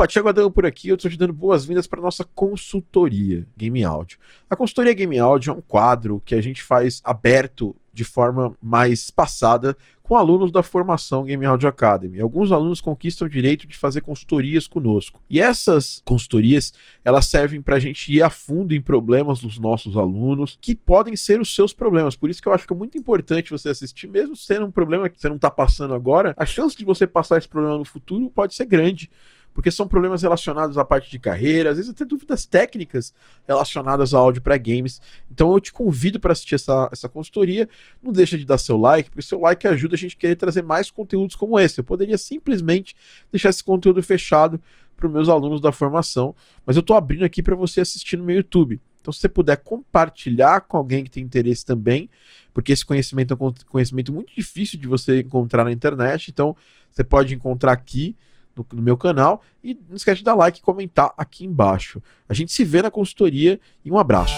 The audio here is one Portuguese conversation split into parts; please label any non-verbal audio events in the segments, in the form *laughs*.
Opa, Thiago Adão por aqui, eu estou te dando boas-vindas para nossa consultoria Game Audio. A consultoria Game Audio é um quadro que a gente faz aberto de forma mais passada com alunos da formação Game Audio Academy. Alguns alunos conquistam o direito de fazer consultorias conosco. E essas consultorias, elas servem para a gente ir a fundo em problemas dos nossos alunos, que podem ser os seus problemas. Por isso que eu acho que é muito importante você assistir, mesmo sendo um problema que você não está passando agora, a chance de você passar esse problema no futuro pode ser grande porque são problemas relacionados à parte de carreira, às vezes até dúvidas técnicas relacionadas ao áudio para games. Então eu te convido para assistir essa, essa consultoria. Não deixa de dar seu like, porque seu like ajuda a gente a querer trazer mais conteúdos como esse. Eu poderia simplesmente deixar esse conteúdo fechado para os meus alunos da formação, mas eu estou abrindo aqui para você assistir no meu YouTube. Então, se você puder compartilhar com alguém que tem interesse também, porque esse conhecimento é um conhecimento muito difícil de você encontrar na internet, então você pode encontrar aqui no, no, meu canal. E não esquece de dar like e comentar aqui embaixo. A gente se vê na consultoria e um abraço.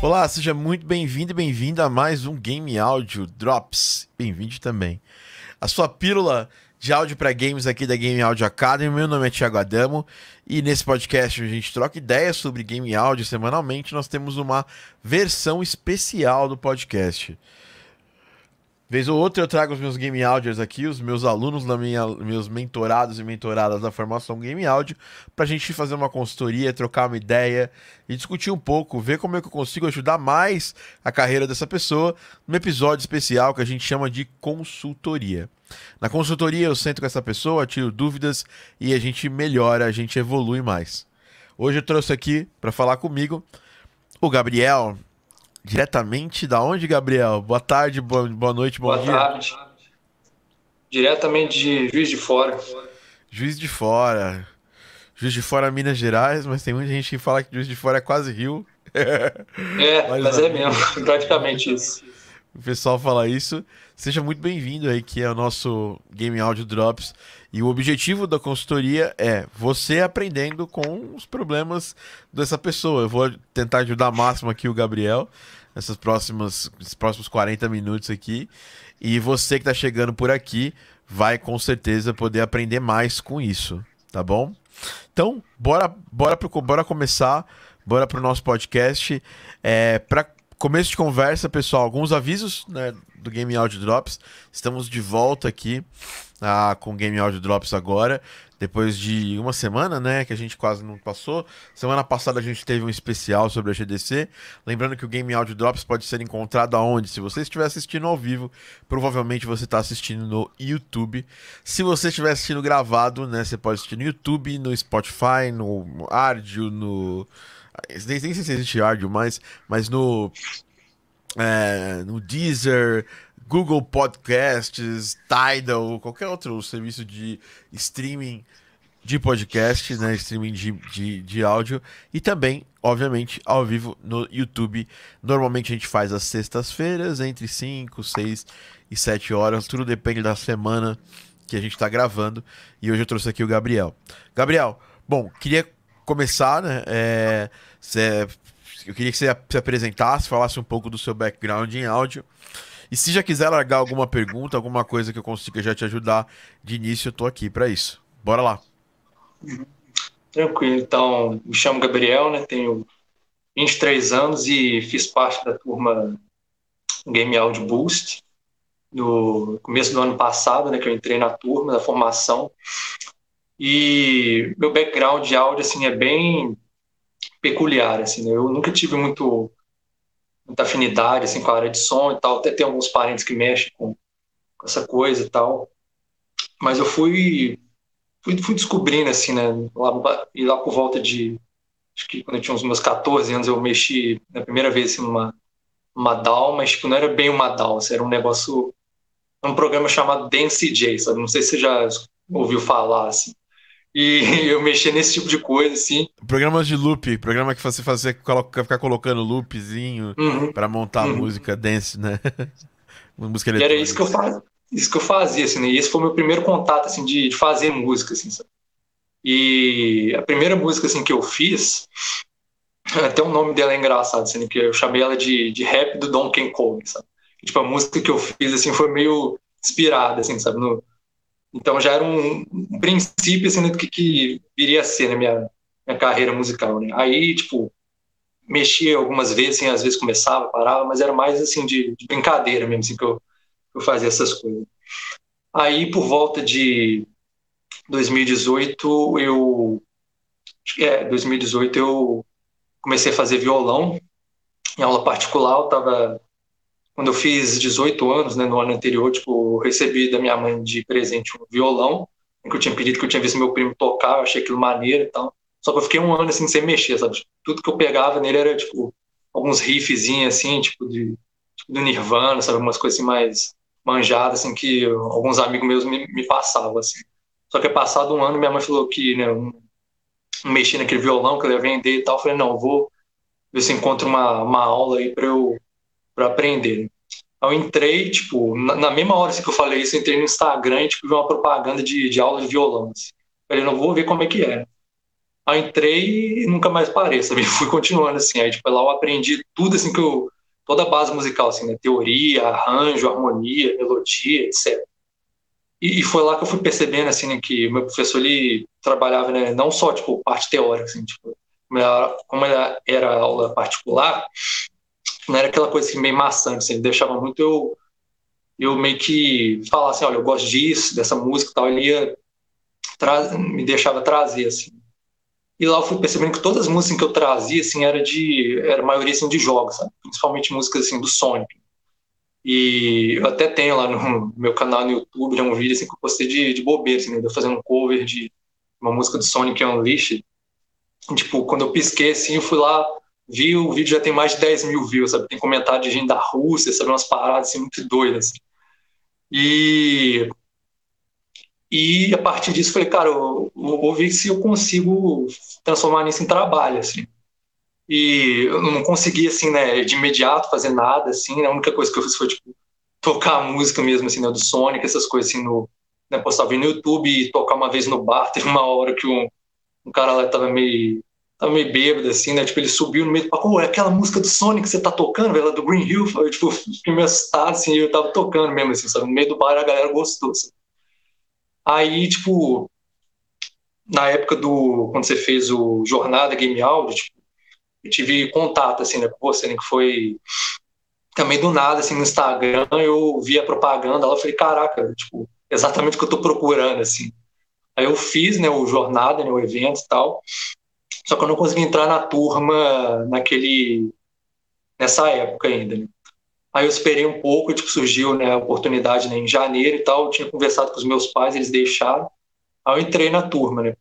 Olá, seja muito bem-vindo e bem-vinda a mais um Game Audio Drops. Bem-vindo também. A sua pílula de áudio para games aqui da Game Audio Academy. Meu nome é Thiago Adamo e nesse podcast a gente troca ideias sobre game áudio semanalmente. Nós temos uma versão especial do podcast. Vez ou outra eu trago os meus game audios aqui, os meus alunos, da minha, meus mentorados e mentoradas da formação game áudio, para a gente fazer uma consultoria, trocar uma ideia e discutir um pouco, ver como é que eu consigo ajudar mais a carreira dessa pessoa num episódio especial que a gente chama de consultoria. Na consultoria eu sento com essa pessoa, tiro dúvidas e a gente melhora, a gente evolui mais. Hoje eu trouxe aqui para falar comigo o Gabriel, diretamente da onde, Gabriel? Boa tarde, boa, boa noite, bom boa dia. Boa tarde. Diretamente de Juiz de Fora. Juiz de Fora. Juiz de Fora, Minas Gerais, mas tem muita gente que fala que Juiz de Fora é quase Rio. É, *laughs* mas, mas é mesmo, *laughs* praticamente isso. O pessoal fala isso. Seja muito bem-vindo aí, que é o nosso Game Audio Drops. E o objetivo da consultoria é você aprendendo com os problemas dessa pessoa. Eu vou tentar ajudar máximo aqui o Gabriel nessas próximas, esses próximos 40 minutos aqui. E você que está chegando por aqui vai com certeza poder aprender mais com isso, tá bom? Então, bora, bora, pro, bora começar, bora para o nosso podcast. É, para começo de conversa, pessoal, alguns avisos né, do Game Audio Drops. Estamos de volta aqui ah, com o Game Audio Drops agora, depois de uma semana, né, que a gente quase não passou. Semana passada a gente teve um especial sobre a GDC. Lembrando que o Game Audio Drops pode ser encontrado aonde? Se você estiver assistindo ao vivo, provavelmente você está assistindo no YouTube. Se você estiver assistindo gravado, né, você pode assistir no YouTube, no Spotify, no Ardio, no nem, nem sei se existe áudio mais, mas no, é, no Deezer, Google Podcasts, Tidal, qualquer outro serviço de streaming de podcast, né, streaming de, de, de áudio e também, obviamente, ao vivo no YouTube. Normalmente a gente faz às sextas-feiras, entre 5, 6 e 7 horas, tudo depende da semana que a gente está gravando. E hoje eu trouxe aqui o Gabriel. Gabriel, bom, queria começar, né? É, cê, eu queria que você se apresentasse, falasse um pouco do seu background em áudio. E se já quiser largar alguma pergunta, alguma coisa que eu consiga já te ajudar de início, eu tô aqui para isso. Bora lá. Tranquilo. Então, me chamo Gabriel, né? Tenho 23 anos e fiz parte da turma Game Audio Boost no começo do ano passado, né, que eu entrei na turma da formação. E meu background de áudio assim é bem peculiar, assim, né? Eu nunca tive muito muita afinidade assim com a área de som e tal, até tem alguns parentes que mexem com, com essa coisa e tal. Mas eu fui fui, fui descobrindo assim, né, lá, e lá por volta de acho que quando eu tinha uns meus 14 anos eu mexi na primeira vez assim, numa uma DAW, mas tipo, não era bem uma DAW, assim, era um negócio um programa chamado Dance DJ, sabe? Não sei se você já ouviu falar assim. E *laughs* eu mexia nesse tipo de coisa, assim. Programas de loop, programa que você fazia ficar colocando loopzinho uhum. para montar uhum. música dance, né? *laughs* música eletrônica. E era isso que eu fazia, isso que eu fazia, assim, né? E esse foi o meu primeiro contato, assim, de, de fazer música, assim, sabe? E a primeira música assim que eu fiz, *laughs* até o nome dela é engraçado, assim, que eu chamei ela de, de rap do Donkey Kong, sabe? E, tipo, a música que eu fiz assim foi meio inspirada, assim, sabe? No, então já era um, um princípio assim do que, que viria a ser na minha, minha carreira musical, né? Aí, tipo, mexia algumas vezes, assim, às vezes começava, parava, mas era mais assim de, de brincadeira mesmo, assim, que eu, eu fazia essas coisas. Aí, por volta de 2018, eu. É, 2018 eu comecei a fazer violão em aula particular. Eu tava, quando eu fiz 18 anos, né, no ano anterior, tipo, recebi da minha mãe de presente um violão, que eu tinha pedido, que eu tinha visto meu primo tocar, eu achei aquilo maneiro e tal. Só que eu fiquei um ano assim sem mexer, sabe? Tudo que eu pegava nele era tipo alguns riffzinhos assim, tipo de tipo do Nirvana, sabe, algumas coisas assim mais manjadas assim que alguns amigos meus me, me passavam assim. Só que passado um ano minha mãe falou que, né, um, um naquele violão que eu ia vender e tal, eu falei, não, eu vou ver se encontro uma, uma aula aí para eu para aprender. Eu entrei, tipo, na, na, mesma hora assim, que eu falei isso, eu entrei no Instagram e tipo, vi uma propaganda de, de aula de violão. Assim. Falei, não vou ver como é que é. Aí entrei e nunca mais parei, sabe? *laughs* Fui continuando assim. Aí, tipo, lá eu aprendi tudo assim que eu. toda a base musical, assim, né? Teoria, arranjo, harmonia, melodia, etc. E, e foi lá que eu fui percebendo, assim, né, que meu professor ele trabalhava, né, não só, tipo, parte teórica, assim, tipo, como era, era aula particular, não era aquela coisa assim, meio maçante, assim, ele deixava muito eu, eu meio que falar assim, olha, eu gosto disso, dessa música e tal, ele ia, me deixava trazer, assim. E lá eu fui percebendo que todas as músicas que eu trazia, assim, era de, era maioria, assim, de jogos, sabe? principalmente músicas, assim, do Sonic. E eu até tenho lá no *laughs* meu canal no YouTube, um vídeo, assim, que eu postei de, de bobeira, assim, né? eu fazendo um cover de uma música do Sonic Unleashed. Tipo, quando eu pisquei, assim, eu fui lá, vi o vídeo já tem mais de 10 mil views, sabe? Tem comentário de gente da Rússia, sabe? Umas paradas, assim, muito doidas, assim. E e a partir disso falei, cara, eu, eu vou ver se eu consigo transformar nisso em trabalho, assim. E eu não consegui, assim, né, de imediato fazer nada, assim, né, a única coisa que eu fiz foi, tipo, tocar a música mesmo, assim, né, do Sonic, essas coisas, assim, no, né, postar vídeo no YouTube e tocar uma vez no bar, *laughs* teve uma hora que um, um cara lá tava meio, tava meio bêbado, assim, né, tipo, ele subiu no meio do palco, é aquela música do Sonic que você tá tocando, velho, do Green Hill, eu, tipo, fiquei meio assustado, assim, eu tava tocando mesmo, assim, sabe, no meio do bar a galera gostou, assim. Aí, tipo, na época do. Quando você fez o Jornada Game Audio, tipo, eu tive contato, assim, né, com você, né, que foi também do nada, assim, no Instagram, eu vi a propaganda lá, eu falei, caraca, tipo, exatamente o que eu tô procurando, assim. Aí eu fiz, né, o Jornada, né, o evento e tal, só que eu não consegui entrar na turma naquele, nessa época ainda, né. Aí eu esperei um pouco, tipo, surgiu né, a oportunidade né, em janeiro e tal. Eu tinha conversado com os meus pais, eles deixaram. Aí eu entrei na turma, né?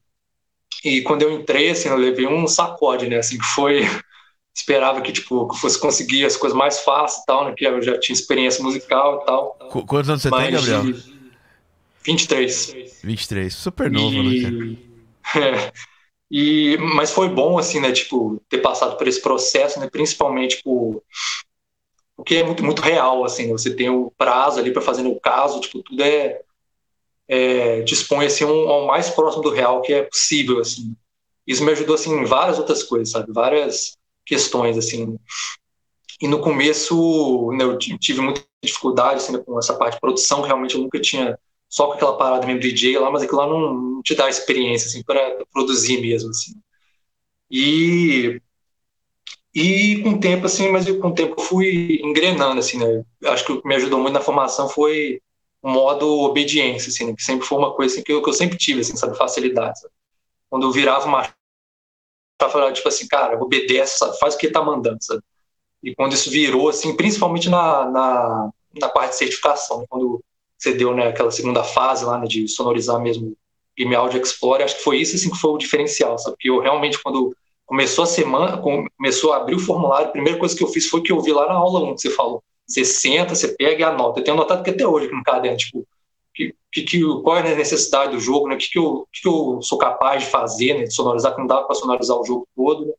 E quando eu entrei, assim, eu levei um sacode, né? Assim, que foi. *laughs* Esperava que, tipo, que fosse conseguir as coisas mais fáceis e tal, né? Que eu já tinha experiência musical e tal. Qu quantos anos você tem, Gabriel? 23. 23, super novo, e... né? *laughs* É. E, mas foi bom, assim, né? Tipo, ter passado por esse processo, né? Principalmente por o que é muito, muito real, assim, você tem o prazo ali para fazer no caso, tipo, tudo é, é dispõe assim um, ao mais próximo do real que é possível, assim. Isso me ajudou assim em várias outras coisas, sabe? Várias questões assim. E no começo, né, eu tive muita dificuldade assim, né, com essa parte de produção, realmente eu nunca tinha só com aquela parada mesmo DJ lá, mas aquilo lá não, não te dá experiência assim para produzir mesmo assim. E e com o tempo, assim, mas com o tempo fui engrenando, assim, né? Acho que o que me ajudou muito na formação foi o modo obediência, assim, né? que sempre foi uma coisa assim, que, eu, que eu sempre tive, assim, sabe? Facilidade. Sabe? Quando eu virava uma chave, tipo assim, cara, obedece, sabe? faz o que ele tá mandando, sabe? E quando isso virou, assim, principalmente na, na, na parte de certificação, né? quando você deu né, aquela segunda fase lá, né, de sonorizar mesmo Game Audio Explorer, acho que foi isso, assim, que foi o diferencial, sabe? Porque eu realmente, quando começou a semana, começou a abrir o formulário, a primeira coisa que eu fiz foi que eu vi lá na aula 1 que você falou. Você senta, você pega e anota. Eu tenho anotado que até hoje no caderno, tipo, que, que, qual é a necessidade do jogo, né? O que, que, eu, que eu sou capaz de fazer, né? De sonorizar, que não dava para sonorizar o jogo todo, né?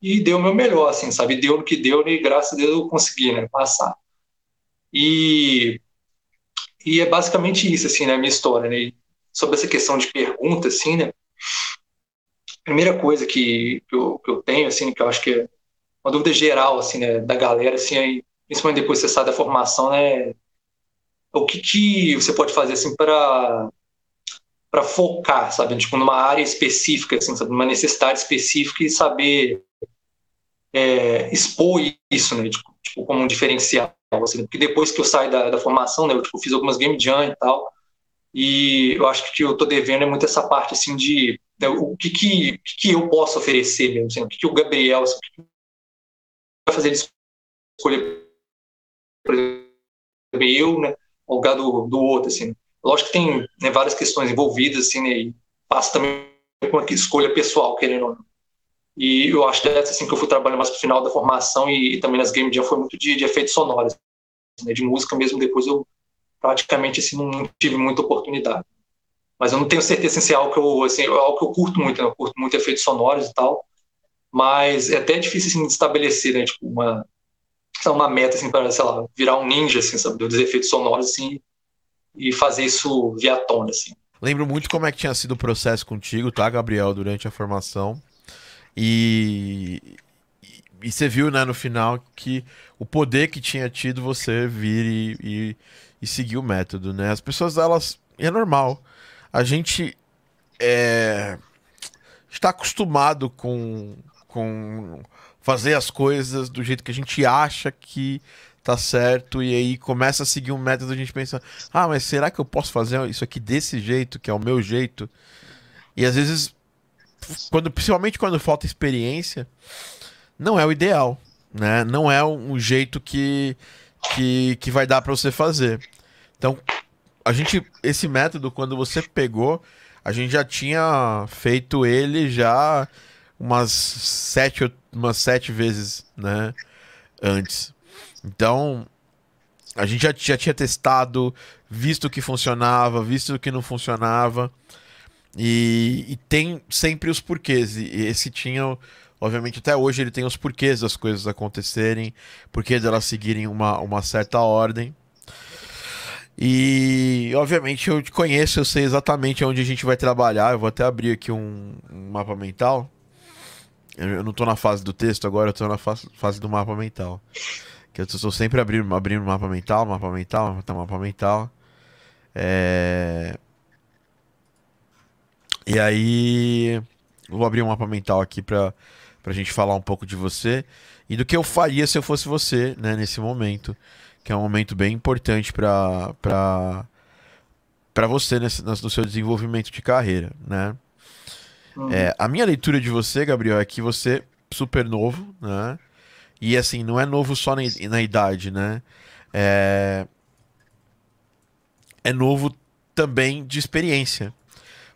E deu o meu melhor, assim, sabe? Deu no que deu, né? e graças a Deus eu consegui, né? Passar. E, e é basicamente isso, assim, né? A minha história, né? Sobre essa questão de pergunta, assim, né? primeira coisa que, eu, que eu tenho, assim, que eu acho que é uma dúvida geral, assim, né, da galera, assim, aí, principalmente depois que você sai da formação, né, o que, que você pode fazer, assim, para para focar, sabe, tipo, numa área específica, assim, sabe, numa necessidade específica e saber é, expor isso, né, tipo, tipo, como um diferencial, assim, porque depois que eu saio da, da formação, né, eu tipo, fiz algumas game jam e tal, e eu acho que eu tô devendo é muito essa parte, assim, de né, o que que, que eu posso oferecer mesmo, assim, o que, que o Gabriel, assim, vai fazer ele escolher, por exemplo, eu, né, ao lugar do, do outro, assim, Lógico que tem né, várias questões envolvidas, assim, né, e passa também com uma escolha pessoal, querendo ou não. E eu acho que é assim que eu fui trabalhando mais pro final da formação e, e também nas Game Jam foi muito de, de efeitos sonoros, né, de música mesmo. Depois eu praticamente assim não tive muita oportunidade. Mas eu não tenho certeza assim, se é algo que eu, assim, é algo que eu curto muito, né? eu curto muito efeitos sonoros e tal. Mas é até difícil assim, de estabelecer, né? Tipo, uma, uma meta assim, para, sei lá, virar um ninja, assim, sabe, dos efeitos sonoros, assim, e fazer isso via tona, assim. Lembro muito como é que tinha sido o processo contigo, tá, Gabriel, durante a formação. E, e, você viu, né, no final, que o poder que tinha tido você vir e, e, e seguir o método, né? As pessoas, elas. É normal. A gente é, está acostumado com, com fazer as coisas do jeito que a gente acha que tá certo, e aí começa a seguir um método, a gente pensa, ah, mas será que eu posso fazer isso aqui desse jeito, que é o meu jeito? E às vezes, quando, principalmente quando falta experiência, não é o ideal, né? Não é um jeito que, que, que vai dar para você fazer. Então, a gente, esse método, quando você pegou, a gente já tinha feito ele já umas sete, umas sete vezes, né? Antes. Então, a gente já, já tinha testado, visto o que funcionava, visto o que não funcionava. E, e, tem sempre os porquês. E esse tinha, obviamente, até hoje ele tem os porquês das coisas acontecerem, porquê delas seguirem uma, uma certa ordem. E, obviamente, eu te conheço, eu sei exatamente onde a gente vai trabalhar. Eu vou até abrir aqui um, um mapa mental. Eu, eu não estou na fase do texto agora, eu estou na fase, fase do mapa mental. Que eu estou sempre abrindo, abrindo mapa mental, mapa mental, mapa mental. É... E aí, vou abrir um mapa mental aqui para a gente falar um pouco de você e do que eu faria se eu fosse você, né, nesse momento, que é um momento bem importante para para você nesse, no seu desenvolvimento de carreira, né? Uhum. É, a minha leitura de você, Gabriel, é que você super novo, né? E assim, não é novo só na, na idade, né? É... é novo também de experiência.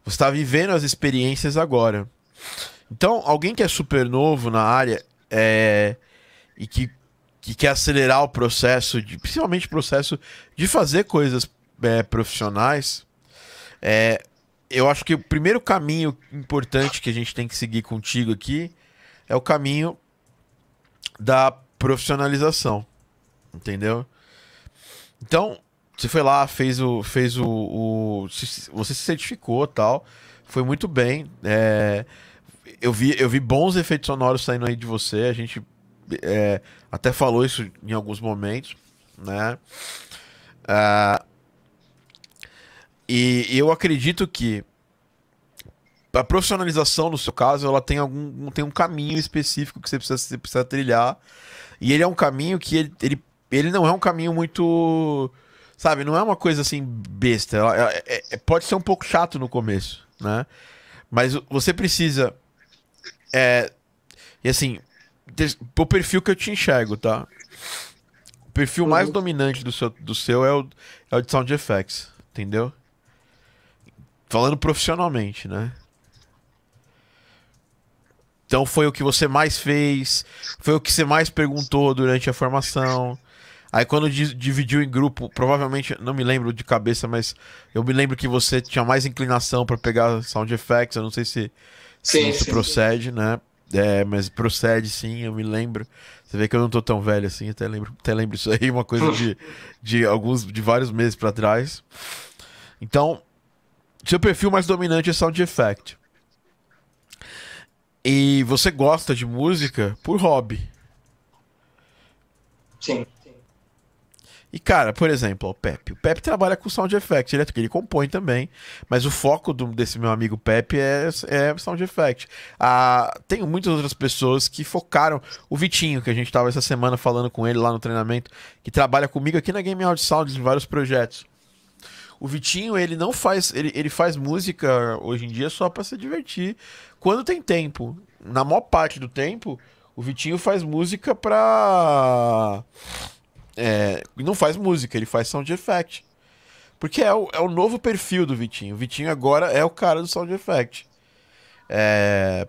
Você está vivendo as experiências agora. Então, alguém que é super novo na área é... e que, que quer acelerar o processo, de, principalmente o processo de fazer coisas é, profissionais, é... eu acho que o primeiro caminho importante que a gente tem que seguir contigo aqui é o caminho da profissionalização. Entendeu? Então, você foi lá, fez o. fez o, o você se certificou tal. Foi muito bem. É, eu, vi, eu vi bons efeitos sonoros saindo aí de você. A gente é, até falou isso em alguns momentos. Né? Uh, e, e eu acredito que a profissionalização, no seu caso, ela tem algum tem um caminho específico que você precisa, você precisa trilhar. E ele é um caminho que ele, ele, ele não é um caminho muito. Sabe, não é uma coisa assim besta. É, é, pode ser um pouco chato no começo, né? Mas você precisa. É, e assim, o perfil que eu te enxergo, tá? O perfil mais uhum. dominante do seu, do seu é, o, é o de Sound Effects, entendeu? Falando profissionalmente, né? Então foi o que você mais fez, foi o que você mais perguntou durante a formação. Aí quando dividiu em grupo, provavelmente, não me lembro de cabeça, mas eu me lembro que você tinha mais inclinação para pegar sound effects, eu não sei se, sim, se sim, procede, sim. né? É, mas procede sim, eu me lembro. Você vê que eu não tô tão velho assim, até lembro, até lembro isso aí, uma coisa de, *laughs* de alguns, de vários meses para trás. Então, seu perfil mais dominante é sound effect. E você gosta de música por hobby. Sim. E, cara, por exemplo, o Pepe. O Pepe trabalha com sound effect, ele, é, ele compõe também. Mas o foco do, desse meu amigo Pepe é, é sound effect. Ah, muitas outras pessoas que focaram. O Vitinho, que a gente estava essa semana falando com ele lá no treinamento, que trabalha comigo aqui na Game Audio Sound em vários projetos. O Vitinho, ele não faz. Ele, ele faz música hoje em dia só para se divertir. Quando tem tempo. Na maior parte do tempo, o Vitinho faz música pra é, não faz música, ele faz sound effect. Porque é o, é o novo perfil do Vitinho. O Vitinho agora é o cara do sound effect. É...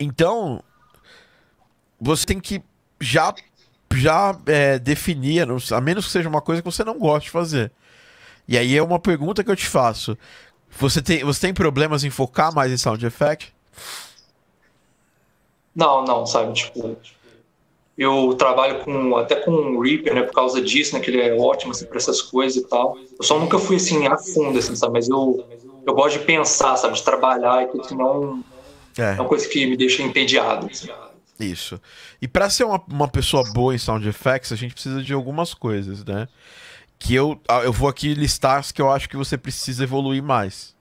Então, você tem que já, já é, definir, a menos que seja uma coisa que você não goste de fazer. E aí é uma pergunta que eu te faço. Você tem, você tem problemas em focar mais em sound effect? Não, não, sabe? Tipo, eu trabalho com até com o Reaper, né, por causa disso, né, que ele é ótimo assim, para essas coisas e tal. Eu só nunca fui assim a fundo, assim, sabe? Mas eu, eu gosto de pensar, sabe, de trabalhar e tudo, senão é. é uma coisa que me deixa entediado. Assim. Isso. E para ser uma, uma pessoa boa em sound effects, a gente precisa de algumas coisas, né? Que eu, eu vou aqui listar as que eu acho que você precisa evoluir mais.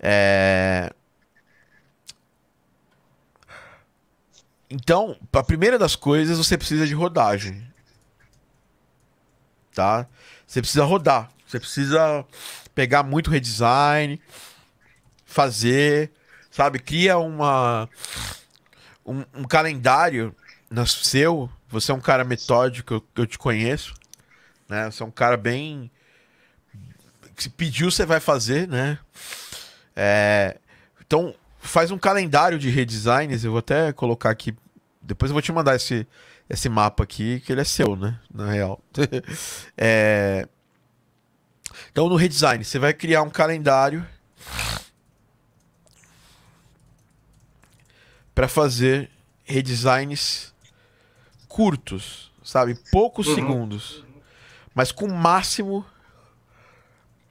É Então, a primeira das coisas, você precisa de rodagem. Tá? Você precisa rodar. Você precisa pegar muito redesign, fazer, sabe? Cria uma um, um calendário no seu. Você é um cara metódico, que eu te conheço, né? Você é um cara bem se pediu, você vai fazer, né? É... Então, faz um calendário de redesigns. Eu vou até colocar aqui depois eu vou te mandar esse, esse mapa aqui, que ele é seu, né? Na real. *laughs* é... Então, no redesign, você vai criar um calendário para fazer redesigns curtos, sabe? Poucos uhum. segundos, mas com o máximo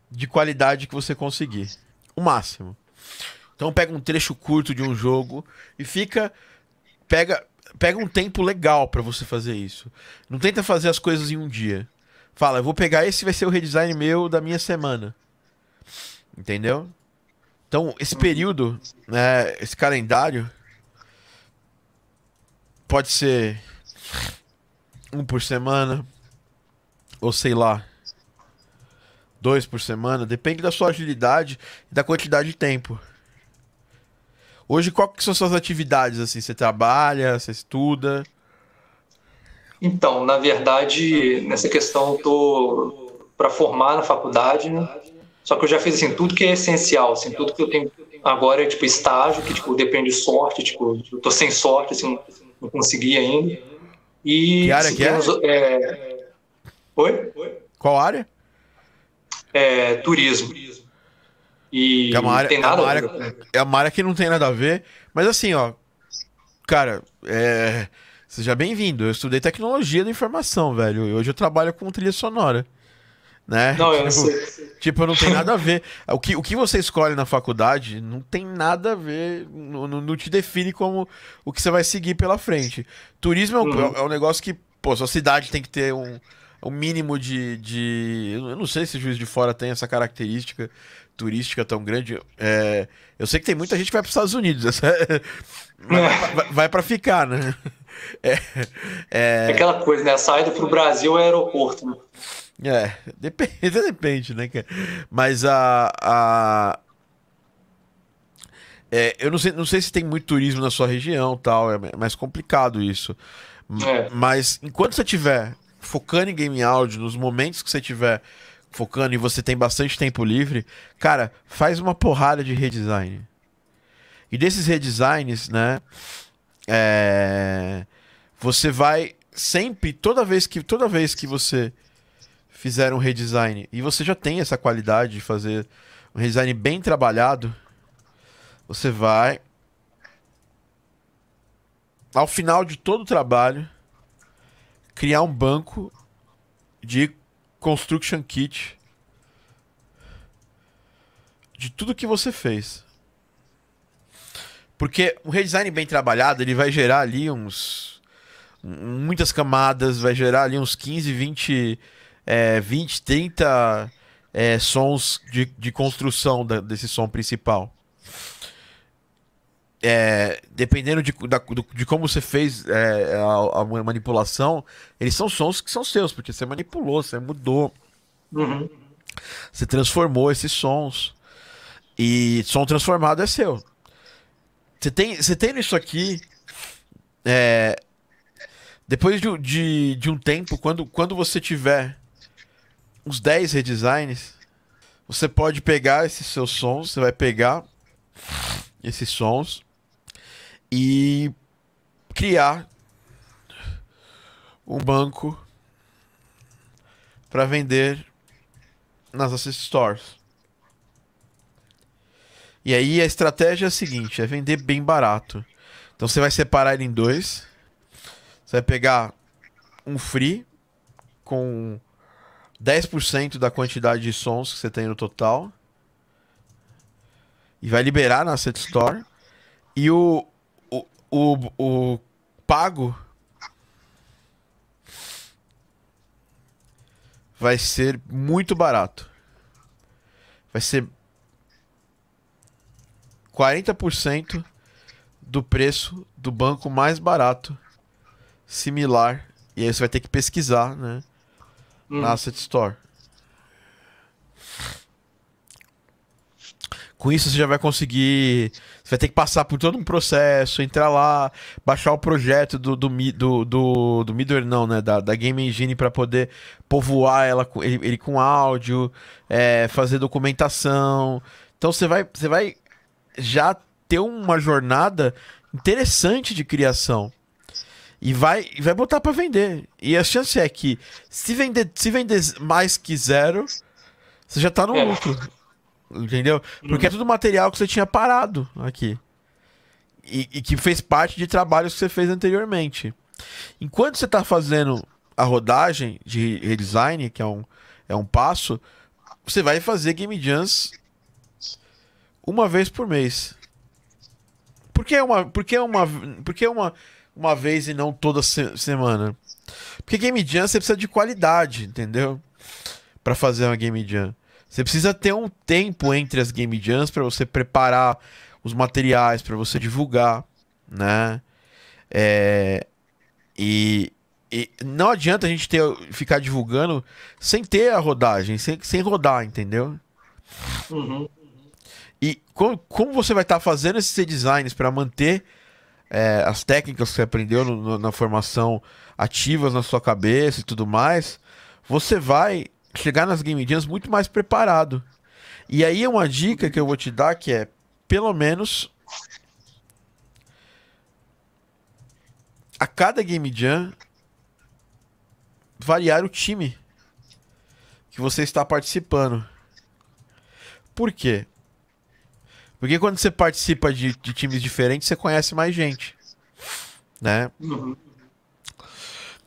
de qualidade que você conseguir. O máximo. Então pega um trecho curto de um jogo e fica pega pega um tempo legal para você fazer isso. Não tenta fazer as coisas em um dia. Fala, eu vou pegar esse vai ser o redesign meu da minha semana. Entendeu? Então, esse período, né, esse calendário pode ser um por semana ou sei lá, dois por semana, depende da sua agilidade e da quantidade de tempo. Hoje, qual são suas atividades? Assim, você trabalha, você estuda? Então, na verdade, nessa questão eu tô para formar na faculdade, né? Só que eu já fiz assim tudo que é essencial, assim, tudo que eu tenho agora é tipo estágio, que tipo depende de sorte, tipo, eu tô sem sorte, assim, não consegui ainda. E que área que é? é... Oi? Qual área? É, turismo. E é uma área, tem nada é uma área, é uma área que não tem nada a ver. Mas assim, ó. Cara, é. Seja bem-vindo. Eu estudei tecnologia da informação, velho. E hoje eu trabalho com trilha sonora. Né? Não, tipo, eu sei. tipo, não tem nada a ver. *laughs* O que, o que você escolhe na faculdade não tem nada a ver, não, não te define como o que você vai seguir pela frente. Turismo é um, uhum. é um negócio que, pô, sua cidade tem que ter um, um mínimo de, de. Eu não sei se o juiz de fora tem essa característica, turística tão grande. É, eu sei que tem muita gente que vai para os Estados Unidos, *laughs* vai, vai, vai para ficar, né? É, é... Aquela coisa, né? A saída para o Brasil é aeroporto, né? É, depende, *laughs* depende, né, Mas a. a... É, eu não sei, não sei se tem muito turismo na sua região tal, é mais complicado isso. É. Mas enquanto você estiver focando em game áudio, nos momentos que você estiver focando e você tem bastante tempo livre, cara, faz uma porrada de redesign. E desses redesigns, né, é, você vai sempre, toda vez que toda vez que você fizer um redesign e você já tem essa qualidade de fazer um redesign bem trabalhado, você vai ao final de todo o trabalho criar um banco de construction kit de tudo que você fez. Porque um redesign bem trabalhado, ele vai gerar ali uns. Muitas camadas, vai gerar ali uns 15, 20, é, 20 30 é, sons de, de construção da, desse som principal. É, dependendo de, da, do, de como você fez é, a, a, manipulação, eles são sons que são seus, porque você manipulou, você mudou. Uhum. Você transformou esses sons. E som transformado é seu. Você tem, você tem isso aqui. É, depois de, de, de um tempo, quando, quando você tiver uns 10 redesigns, você pode pegar esses seus sons, você vai pegar esses sons e criar um banco para vender nas assist stores. E aí a estratégia é a seguinte, é vender bem barato. Então você vai separar ele em dois. Você vai pegar um free com 10% da quantidade de sons que você tem no total. E vai liberar na Asset Store. E o, o, o, pago vai ser muito barato. Vai ser 40% do preço do banco mais barato similar. E aí você vai ter que pesquisar, né? Hum. Na Asset Store. Com isso você já vai conseguir. Vai ter que passar por todo um processo, entrar lá, baixar o projeto do, do, do, do, do Middleware, não, né? Da, da Game Engine para poder povoar ela, ele, ele com áudio, é, fazer documentação. Então você vai, você vai já ter uma jornada interessante de criação. E vai, vai botar para vender. E a chance é que se vender, se vender mais que zero, você já tá no é. Entendeu? Porque é tudo material que você tinha parado aqui. E, e, que fez parte de trabalhos que você fez anteriormente. Enquanto você está fazendo a rodagem de redesign, que é um, é um passo, você vai fazer game jams uma vez por mês. Por que uma, por que uma, por que uma, uma vez e não toda se semana? Porque game jam você precisa de qualidade, entendeu? Para fazer uma game jam. Você precisa ter um tempo entre as game jams para você preparar os materiais, para você divulgar, né? É, e, e, não adianta a gente ter, ficar divulgando sem ter a rodagem, sem, sem rodar, entendeu? Uhum. E como, como você vai estar tá fazendo esses designs para manter é, as técnicas que você aprendeu no, no, na formação ativas na sua cabeça e tudo mais, você vai chegar nas game jams muito mais preparado. E aí é uma dica que eu vou te dar que é, pelo menos a cada game jam variar o time que você está participando. Por quê? Porque quando você participa de, de times diferentes, você conhece mais gente. Né? Uhum.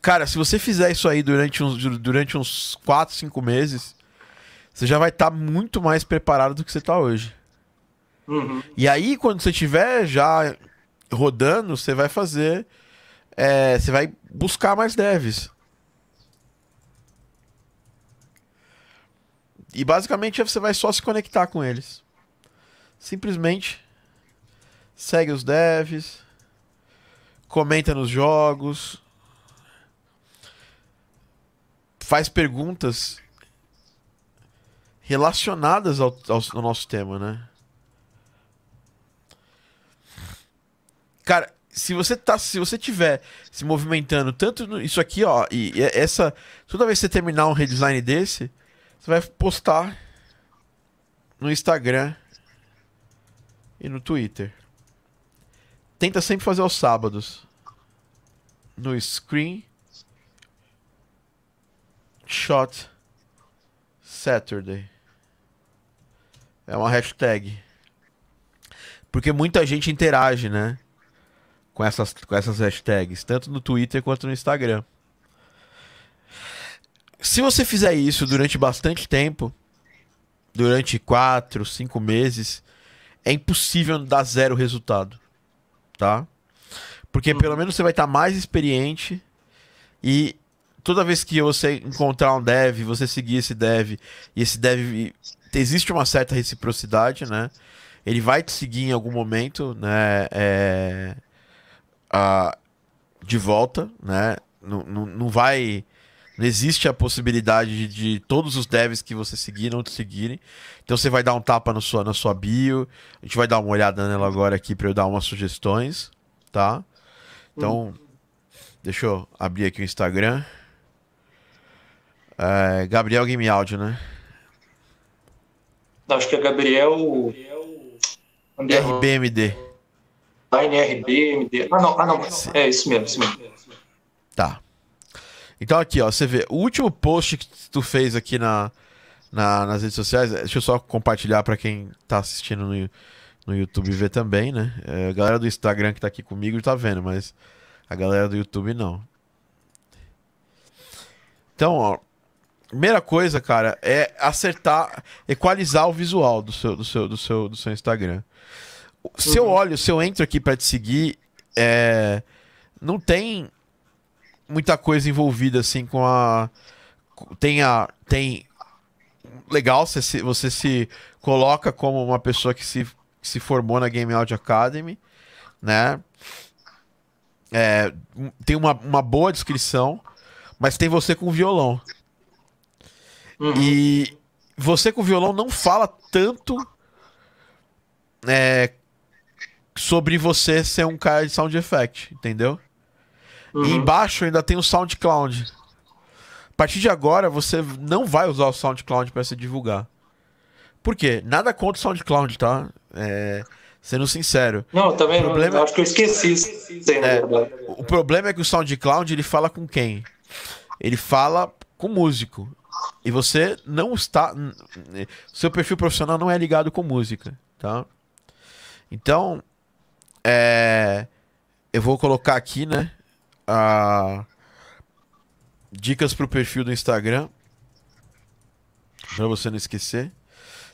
Cara, se você fizer isso aí durante uns, durante uns 4, 5 meses, você já vai estar tá muito mais preparado do que você está hoje. Uhum. E aí, quando você estiver já rodando, você vai fazer. É, você vai buscar mais devs. E basicamente você vai só se conectar com eles. Simplesmente segue os devs, comenta nos jogos, faz perguntas relacionadas ao, ao, ao, nosso tema, né? Cara, se você tá, se você tiver se movimentando tanto no, isso aqui, ó, e, e essa toda vez que você terminar um redesign desse, você vai postar no Instagram e no Twitter. Tenta sempre fazer aos sábados. No Screen Shot Saturday. É uma hashtag. Porque muita gente interage, né? Com essas, com essas hashtags, tanto no Twitter quanto no Instagram. Se você fizer isso durante bastante tempo, durante 4, 5 meses, é impossível dar zero resultado. tá? Porque Uhum. pelo menos você vai estar mais experiente e toda vez que você encontrar um dev, você seguir esse dev e esse dev existe uma certa reciprocidade, né? Ele vai te seguir em algum momento, né? É, a- de volta, né? Não, não, não vai. Não existe a possibilidade de, de todos os devs que você seguir não te seguirem. Então você vai dar um tapa na sua, na sua bio. A gente vai dar uma olhada nela agora aqui para eu dar umas sugestões, tá? Então, deixa eu abrir aqui o Instagram. É, Gabriel Game Audio, né? Acho que é Gabriel. RBMD. RBMD. Ah, não, ah, não. É isso mesmo, isso mesmo. Tá. Então aqui, ó, você vê, o último post que tu fez aqui na, na- nas redes sociais, deixa eu só compartilhar pra quem tá assistindo no, no YouTube ver também, né? É, a galera do Instagram que tá aqui comigo tá vendo, mas a galera do YouTube não. Então, ó, primeira coisa, cara, é acertar, equalizar o visual do seu, do seu, do seu, do seu Instagram. Se eu Uhum. olho, se eu entro aqui pra te seguir, é, não tem muita coisa envolvida assim com a tem a tem legal você se, você se coloca como uma pessoa que se, que se formou na Game Audio Academy né É, tem uma, uma boa descrição mas tem você com violão Uhum. e você com violão não fala tanto é, sobre você ser um cara de sound effect entendeu e Uhum. embaixo ainda tem o SoundCloud. A partir de agora, você não vai usar o SoundCloud para se divulgar. Por quê? Nada contra o SoundCloud, tá? É, sendo sincero. Não, também O problema- não, acho que eu esqueci na É. O problema é que o SoundCloud ele fala com quem? Ele fala com músico. E você não está. Seu perfil profissional não é ligado com música, tá? Então, é, eu vou colocar aqui, né? A... Dicas pro perfil do Instagram. Pra você não esquecer.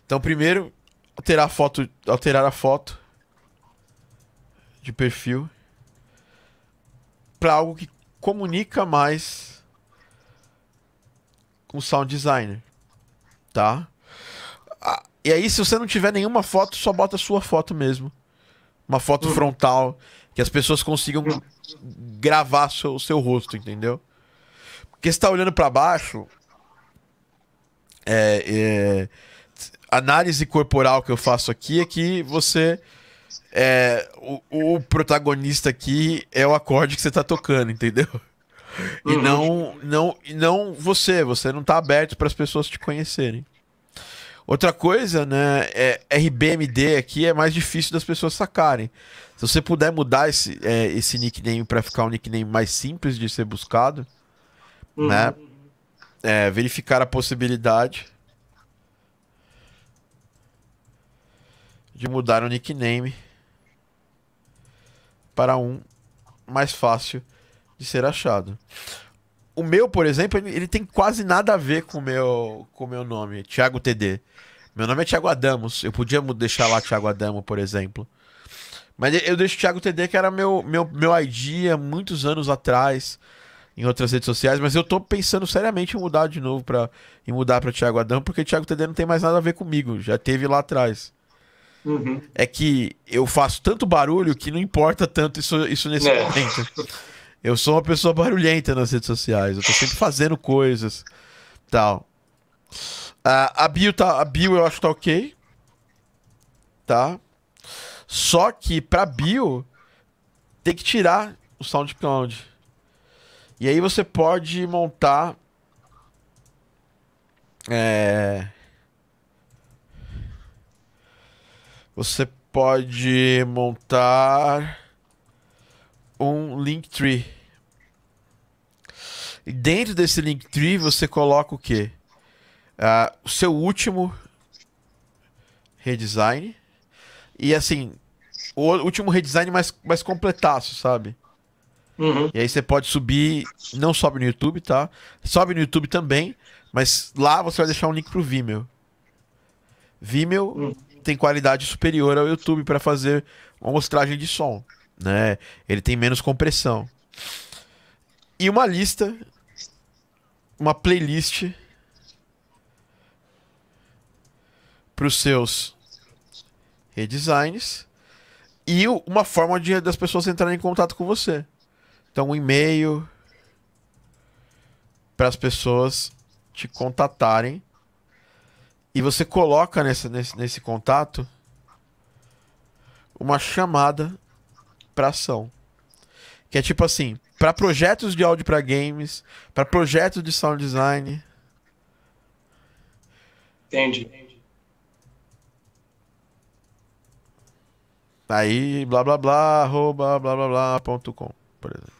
Então, primeiro, alterar a foto, alterar a foto de perfil para algo que comunica mais com sound designer, tá? Ah, e aí, se você não tiver nenhuma foto, só bota a sua foto mesmo. Uma foto Uhum. frontal, que as pessoas consigam gravar seu, o seu rosto, entendeu? Porque você tá olhando para baixo, é, é, análise corporal que eu faço aqui é que você é, o, o protagonista aqui é o acorde que você tá tocando, entendeu? E Uhum. não, não, e não você, você não tá aberto para as pessoas te conhecerem. Outra coisa, né, é RBMD aqui é mais difícil das pessoas sacarem. Se você puder mudar esse, é, esse nickname para ficar um nickname mais simples de ser buscado, Uhum. né? É, verificar a possibilidade de mudar o nickname para um mais fácil de ser achado. O meu, por exemplo, ele, ele tem quase nada a ver com o meu, com o meu nome, Thiago TD. Meu nome é Thiago Adamos. Eu podia deixar lá Thiago Adamo, por exemplo. Mas eu deixo Thiago TD, que era meu, meu, meu ID há muitos anos atrás em outras redes sociais, mas eu tô pensando seriamente em mudar de novo para em mudar para Thiago Adão, porque Thiago TD não tem mais nada a ver comigo, já teve lá atrás. Uhum. É que eu faço tanto barulho que não importa tanto isso, isso nesse É. momento. *laughs* Eu sou uma pessoa barulhenta nas redes sociais, eu tô sempre fazendo coisas, tal. A, a bio tá, a bio eu acho que tá ok. Tá? Só que pra bio tem que tirar o SoundCloud. E aí você pode montar. É. Você pode montar um Linktree. E dentro desse Linktree você coloca o quê? Ah, o seu último redesign. E assim, o último redesign mais, mais completaço, sabe? Uhum. E aí você pode subir, não sobe no YouTube, tá? Sobe no YouTube também, mas lá você vai deixar um link pro Vimeo. Vimeo Hum. tem qualidade superior ao YouTube para fazer uma mostragem de som, né? Ele tem menos compressão. E uma lista, uma playlist para os seus redesigns e uma forma de das pessoas entrarem em contato com você. Então, um e-mail para as pessoas te contatarem e você coloca nesse, nesse, nesse contato uma chamada para ação. Que é tipo assim, para projetos de áudio para games, para projetos de sound design. Entendi. Aí, blá blá blá, arroba, blá blá blá, ponto com, por exemplo.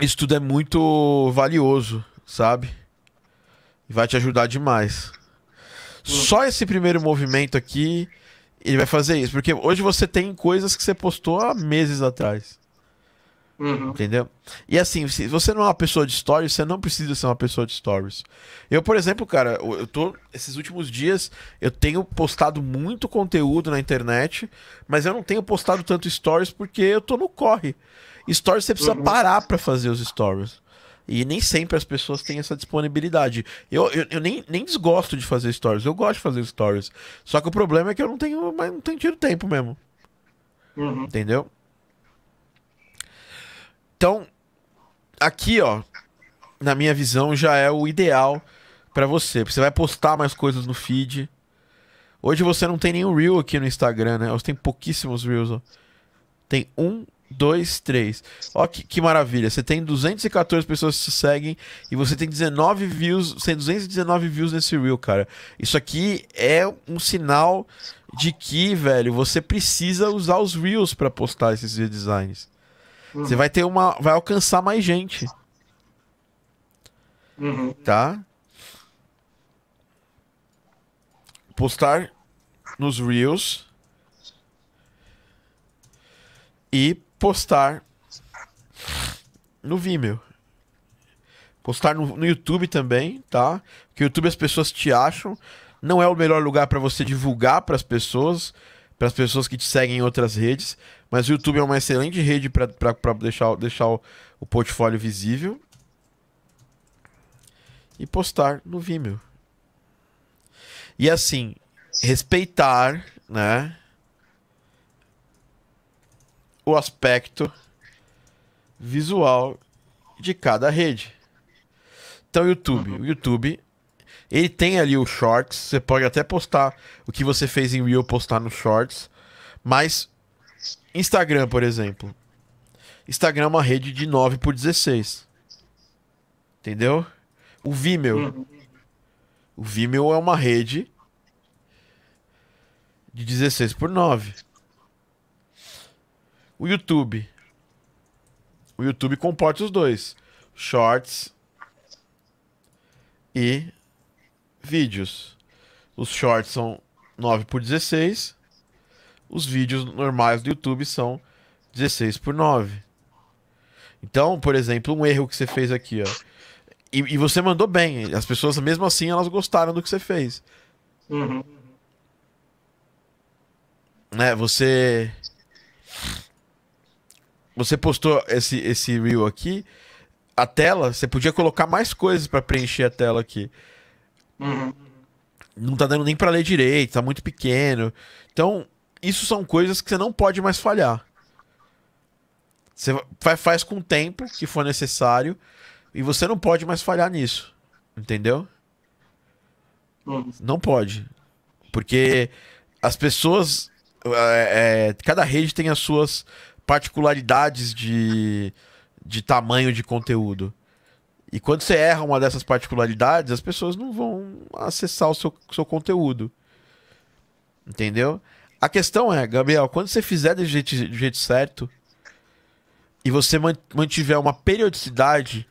Isso tudo é muito valioso, sabe? E vai te ajudar demais. Só esse primeiro movimento aqui, ele vai fazer isso. Porque hoje você tem coisas que você postou há meses atrás. Uhum. Entendeu? E assim, se você não é uma pessoa de stories, você não precisa ser uma pessoa de stories. Eu, por exemplo, cara, eu tô. Esses últimos dias eu tenho postado muito conteúdo na internet, mas eu não tenho postado tanto stories porque eu tô no corre. Stories você precisa Uhum. parar pra fazer os stories. E nem sempre as pessoas têm essa disponibilidade. Eu, eu, eu nem, nem desgosto de fazer stories, eu gosto de fazer stories. Só que o problema é que eu não tenho, mas não tenho tido tempo mesmo. Uhum. Entendeu? Então, aqui, ó, na minha visão, já é o ideal pra você. Você vai postar mais coisas no feed. Hoje você não tem nenhum reel aqui no Instagram, né? Você tem pouquíssimos reels, ó. Tem um, dois, três. Ó que, que maravilha. Você tem 214 pessoas que te seguem e você tem 19 views, tem 219 views nesse reel, cara. Isso aqui é um sinal de que, velho, você precisa usar os reels pra postar esses redesigns. Você vai ter uma. Vai alcançar mais gente, Uhum. tá? Postar nos Reels. E postar no Vimeo. Postar no, no YouTube também, tá? Porque o YouTube as pessoas te acham. Não é o melhor lugar para você divulgar para as pessoas, para as pessoas que te seguem em outras redes. Mas o YouTube é uma excelente rede para deixar, deixar o, o portfólio visível. E postar no Vimeo. E assim, respeitar, né? O aspecto visual de cada rede. Então, o YouTube. O YouTube, ele tem ali o Shorts. Você pode até postar o que você fez em Reel, postar no Shorts. Mas, Instagram, por exemplo. Instagram é uma rede de 9 por 16. Entendeu? O Vimeo. Uhum. O Vimeo é uma rede de 16 por 9. O YouTube. O YouTube comporta os dois: shorts e vídeos. Os shorts são 9 por 16. Os vídeos normais do YouTube são 16 por 9. Então, por exemplo, um erro que você fez aqui, ó. E, e você mandou bem. As pessoas, mesmo assim, elas gostaram do que você fez. Uhum. né, você você postou esse esse reel aqui, a tela, você podia colocar mais coisas pra preencher a tela aqui. Uhum. Não tá dando nem pra ler direito, tá muito pequeno. Então, isso são coisas que você não pode mais falhar. Você fa- faz com o tempo que for necessário e você não pode mais falhar nisso. Entendeu? Uhum. Não pode. Porque as pessoas. é, é, cada rede tem as suas particularidades de, de tamanho de conteúdo. E quando você erra uma dessas particularidades, as pessoas não vão acessar o seu, seu conteúdo. Entendeu? A questão é, Gabriel, quando você fizer do jeito, do jeito certo e você man- mantiver uma periodicidade,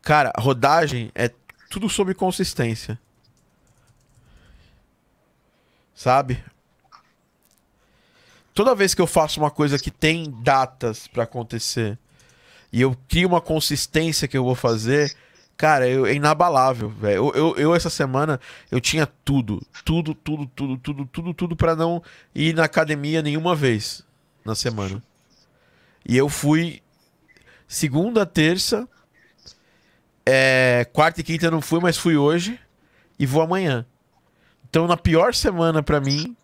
cara, rodagem é tudo sobre consistência. Sabe? Toda vez que eu faço uma coisa que tem datas pra acontecer e eu crio uma consistência que eu vou fazer, Cara, eu, é inabalável, velho. Eu, eu, eu, essa semana, eu tinha tudo. Tudo, tudo, tudo, tudo, tudo, tudo pra não ir na academia nenhuma vez na semana. E eu fui segunda, terça, é, quarta e quinta eu não fui, mas fui hoje e vou amanhã. Então, na pior semana pra mim,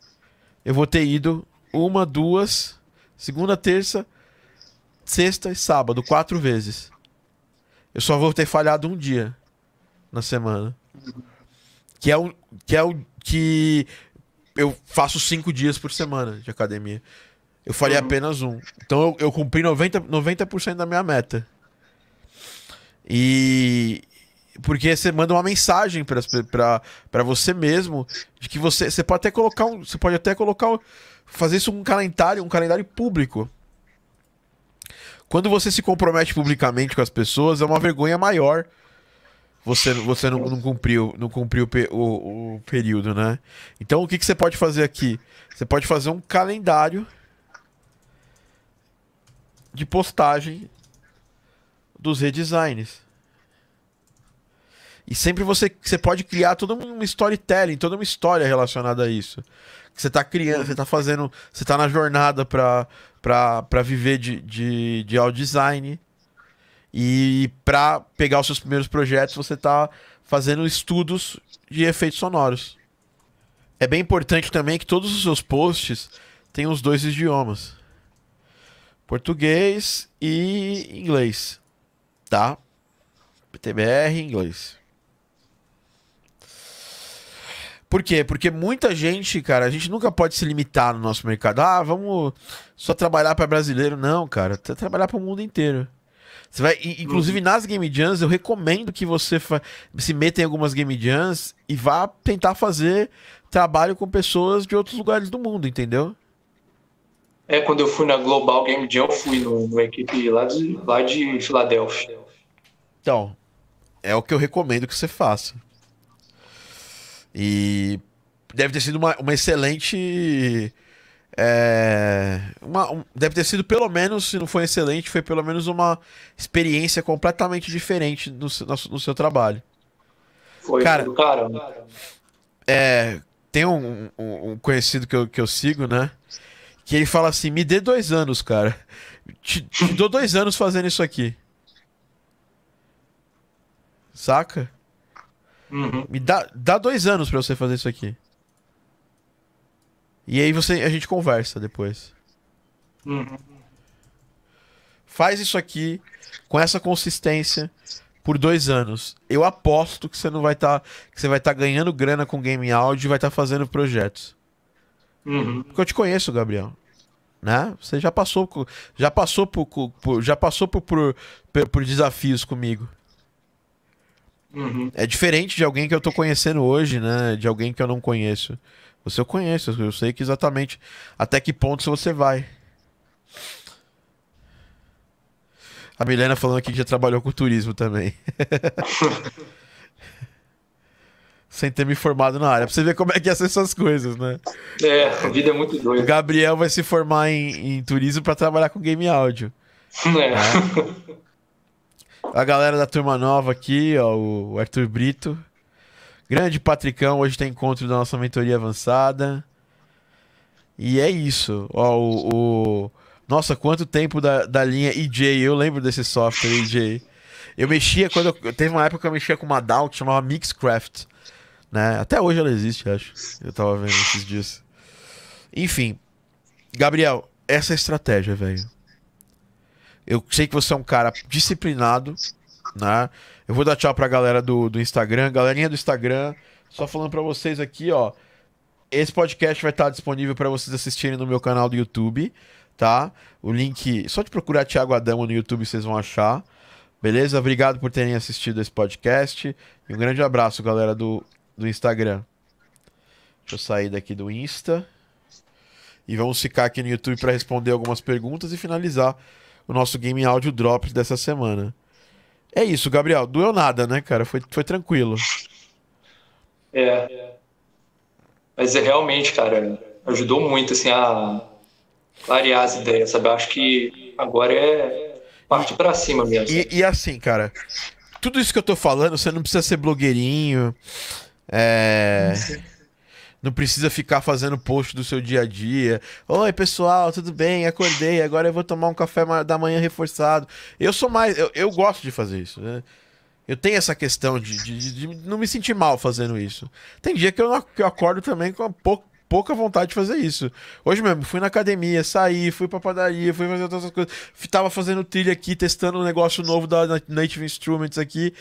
eu vou ter ido uma, duas, segunda, terça, sexta e sábado, quatro vezes. Eu só vou ter falhado um dia na semana. Que é o que é o que eu faço cinco dias por semana de academia. Eu falhei uhum. apenas um. Então eu, eu cumpri 90%, 90 da minha meta. E. Porque você manda uma mensagem para você mesmo de que você. Você pode até colocar um. Você pode até colocar. Fazer isso um calendário, um calendário público. Quando você se compromete publicamente com as pessoas, é uma vergonha maior você, você não, não cumpriu, não cumpriu o, o, período, né? Então o que, que você pode fazer aqui? Você pode fazer um calendário de postagem dos redesigns. E sempre você, você pode criar toda uma storytelling, toda uma história relacionada a isso. Que você está criando, você está fazendo, você está na jornada para viver de, de, de audio design. E para pegar os seus primeiros projetos, você está fazendo estudos de efeitos sonoros. É bem importante também que todos os seus posts tenham os dois idiomas: português e inglês. Tá? PTBR inglês. Por quê? Porque muita gente, cara, a gente nunca pode se limitar no nosso mercado. Ah, vamos só trabalhar para brasileiro. Não, cara, trabalhar para o mundo inteiro. Você vai, inclusive nas Game Jams, eu recomendo que você se meta em algumas Game Jams e vá tentar fazer trabalho com pessoas de outros lugares do mundo, entendeu? É, quando eu fui na Global Game Jam, eu fui no equipe lá de, lá de Filadélfia. Então, é o que eu recomendo que você faça. E deve ter sido uma, uma excelente. É, uma, um, deve ter sido pelo menos, se não foi excelente, foi pelo menos uma experiência completamente diferente no, no, no seu trabalho. Foi cara, caramba. É, tem um, um, um, conhecido que eu, que eu sigo, né? Que ele fala assim: me dê dois anos, cara. Te, te dou dois anos fazendo isso aqui. Saca? Uhum. Me dá, dá dois anos para você fazer isso aqui. E aí você, a gente conversa depois. Uhum. Faz isso aqui com essa consistência por dois anos. Eu aposto que você não vai estar, tá, que você vai estar tá ganhando grana com game audio e vai estar tá fazendo projetos. Uhum. Porque eu te conheço, Gabriel. Né? Você já passou, já passou por, por já passou por, por, por desafios comigo. Uhum. É diferente de alguém que eu tô conhecendo hoje, né? De alguém que eu não conheço. Você eu conheço, eu sei que exatamente até que ponto você vai. A Milena falando aqui que já trabalhou com turismo também. *laughs* Sem ter me formado na área. Pra você ver como é que é essas coisas, né? É, a vida é muito doida. O Gabriel vai se formar em, em turismo para trabalhar com game áudio. É. Né? *laughs* A galera da turma nova aqui, ó, o Arthur Brito. Grande Patricão, hoje tem encontro da nossa mentoria avançada. E é isso. Ó, o, o... Nossa, quanto tempo da, da linha EJ. Eu lembro desse software EJ. Eu mexia quando eu, teve uma época que eu mexia com uma DAO que chamava Mixcraft, né? Até hoje ela existe, acho. Eu tava vendo esses dias. Enfim, Gabriel, essa é a estratégia, velho. Eu sei que você é um cara disciplinado, né? Eu vou dar tchau pra galera do, do Instagram. Galerinha do Instagram, só falando para vocês aqui, ó. Esse podcast vai estar disponível para vocês assistirem no meu canal do YouTube, tá? O link, só de procurar Thiago Adamo no YouTube vocês vão achar. Beleza? Obrigado por terem assistido esse podcast. E um grande abraço, galera do, do Instagram. Deixa eu sair daqui do Insta. E vamos ficar aqui no YouTube para responder algumas perguntas e finalizar o nosso Game Audio Drops dessa semana. É isso, Gabriel. Doeu nada, né, cara? Foi, foi tranquilo. É. Mas é realmente, cara, ajudou muito, assim, a clarear as ideias, sabe? Eu acho que agora é parte para cima mesmo. E, e, assim, cara, tudo isso que eu tô falando, você não precisa ser blogueirinho. É. Não precisa ficar fazendo post do seu dia a dia. Oi, pessoal, tudo bem? Acordei, agora eu vou tomar um café da manhã reforçado. Eu sou mais. Eu, eu gosto de fazer isso, né? Eu tenho essa questão de, de, de, não me sentir mal fazendo isso. Tem dia que eu, que eu acordo também com pouco, pouca vontade de fazer isso. Hoje mesmo, fui na academia, saí, fui pra padaria, fui fazer outras coisas. Tava fazendo trilha aqui, testando um negócio novo da Native Instruments aqui.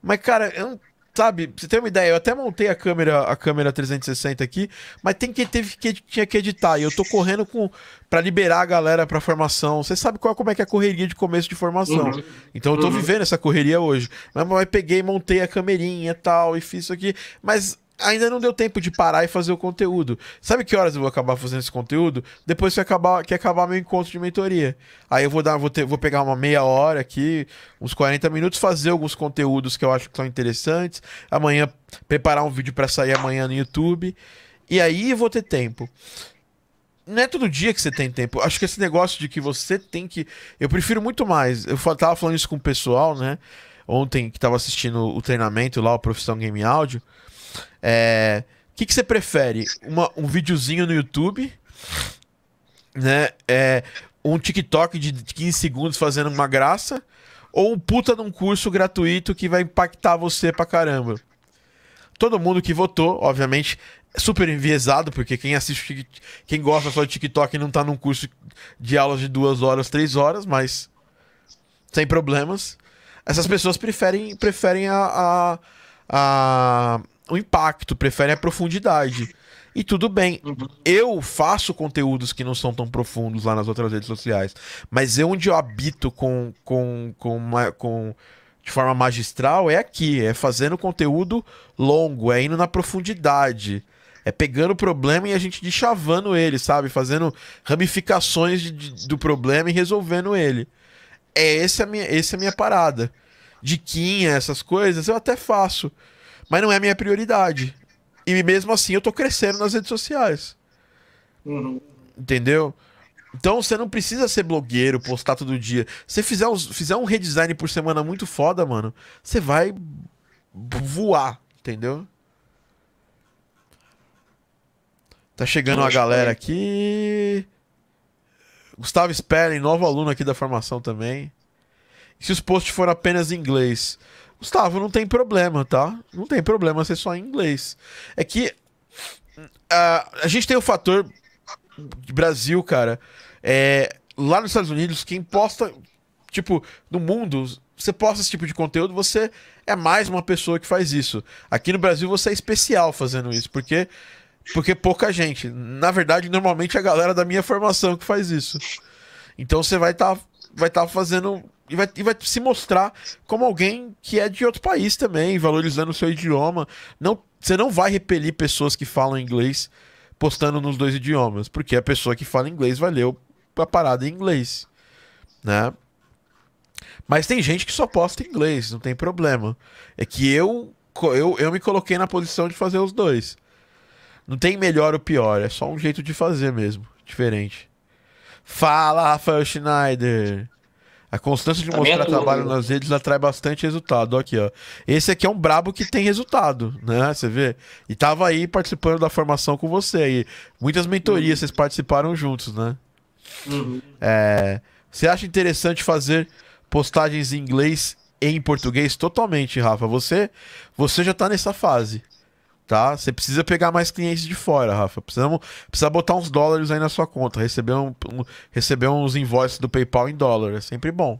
Mas, cara, eu Sabe, pra você ter uma ideia, eu até montei a câmera, a câmera 360 aqui, mas tem que teve que tinha que editar. E eu tô correndo com para liberar a galera para formação. Você sabe qual como é que é a correria de começo de formação. Uhum. Então eu tô uhum. vivendo essa correria hoje. Mas, mas peguei, montei a camerinha e tal e fiz isso aqui, mas ainda não deu tempo de parar e fazer o conteúdo. Sabe que horas eu vou acabar fazendo esse conteúdo? Depois que acabar, que acabar meu encontro de mentoria. Aí eu vou dar, vou, ter, vou pegar uma meia hora aqui, uns 40 minutos, fazer alguns conteúdos que eu acho que são interessantes. Amanhã preparar um vídeo para sair amanhã no YouTube. E aí eu vou ter tempo. Não é todo dia que você tem tempo. Acho que esse negócio de que você tem que. Eu prefiro muito mais. Eu tava falando isso com o pessoal, né? Ontem que tava assistindo o treinamento lá, o Profissão Game Áudio. É, o que, que você prefere? Uma, um videozinho no YouTube, né? É, um TikTok de 15 segundos fazendo uma graça, ou um puta num curso gratuito que vai impactar você pra caramba? Todo mundo que votou, obviamente, é super enviesado, porque quem assiste, quem gosta só de TikTok não tá num curso de aulas de duas horas, três horas, mas sem problemas. Essas pessoas preferem, preferem a, a, a o impacto, preferem a profundidade. E tudo bem. Uhum. Eu faço conteúdos que não são tão profundos lá nas outras redes sociais. Mas eu onde eu habito com, com, com, uma, com de forma magistral é aqui. É fazendo conteúdo longo, é indo na profundidade. É pegando o problema e a gente deschavando ele, sabe? Fazendo ramificações de, de, do problema e resolvendo ele. É essa a minha, essa é a minha parada. Diquinha, essas coisas, eu até faço mas não é a minha prioridade. E mesmo assim eu tô crescendo nas redes sociais. Uhum. Entendeu? Então você não precisa ser blogueiro, postar todo dia. Se fizer, uns, fizer um redesign por semana muito foda, mano, você vai voar, entendeu? Tá chegando uma galera aqui. Gustavo Sperling, novo aluno aqui da formação também. E se os posts forem apenas em inglês, Gustavo, não tem problema, tá? Não tem problema ser só em inglês. É que uh, a gente tem o fator Brasil, cara. É, lá nos Estados Unidos, quem posta, tipo, no mundo, você posta esse tipo de conteúdo, você é mais uma pessoa que faz isso. Aqui no Brasil você é especial fazendo isso, porque porque pouca gente. Na verdade, normalmente é a galera da minha formação que faz isso. Então você vai estar tá, vai tá fazendo e vai, e vai se mostrar como alguém que é de outro país também, valorizando o seu idioma. Não, você não vai repelir pessoas que falam inglês postando nos dois idiomas, porque a pessoa que fala inglês vai ler a parada em inglês, né? Mas tem gente que só posta em inglês, não tem problema. É que eu, eu, eu me coloquei na posição de fazer os dois. Não tem melhor ou pior, é só um jeito de fazer mesmo, diferente. Fala, Rafael Schneider! A constância de mostrar é trabalho nas redes atrai bastante resultado. Aqui, ó. Esse aqui é um brabo que tem resultado, né? Você vê? E tava aí participando da formação com você aí. Muitas mentorias uhum. vocês participaram juntos, né? Uhum. É... Você acha interessante fazer postagens em inglês e em português? Totalmente, Rafa. Você, você já tá nessa fase tá? Você precisa pegar mais clientes de fora, Rafa. Precisamos, precisa botar uns dólares aí na sua conta, receber, um, um, receber uns invoices do PayPal em dólar, é sempre bom.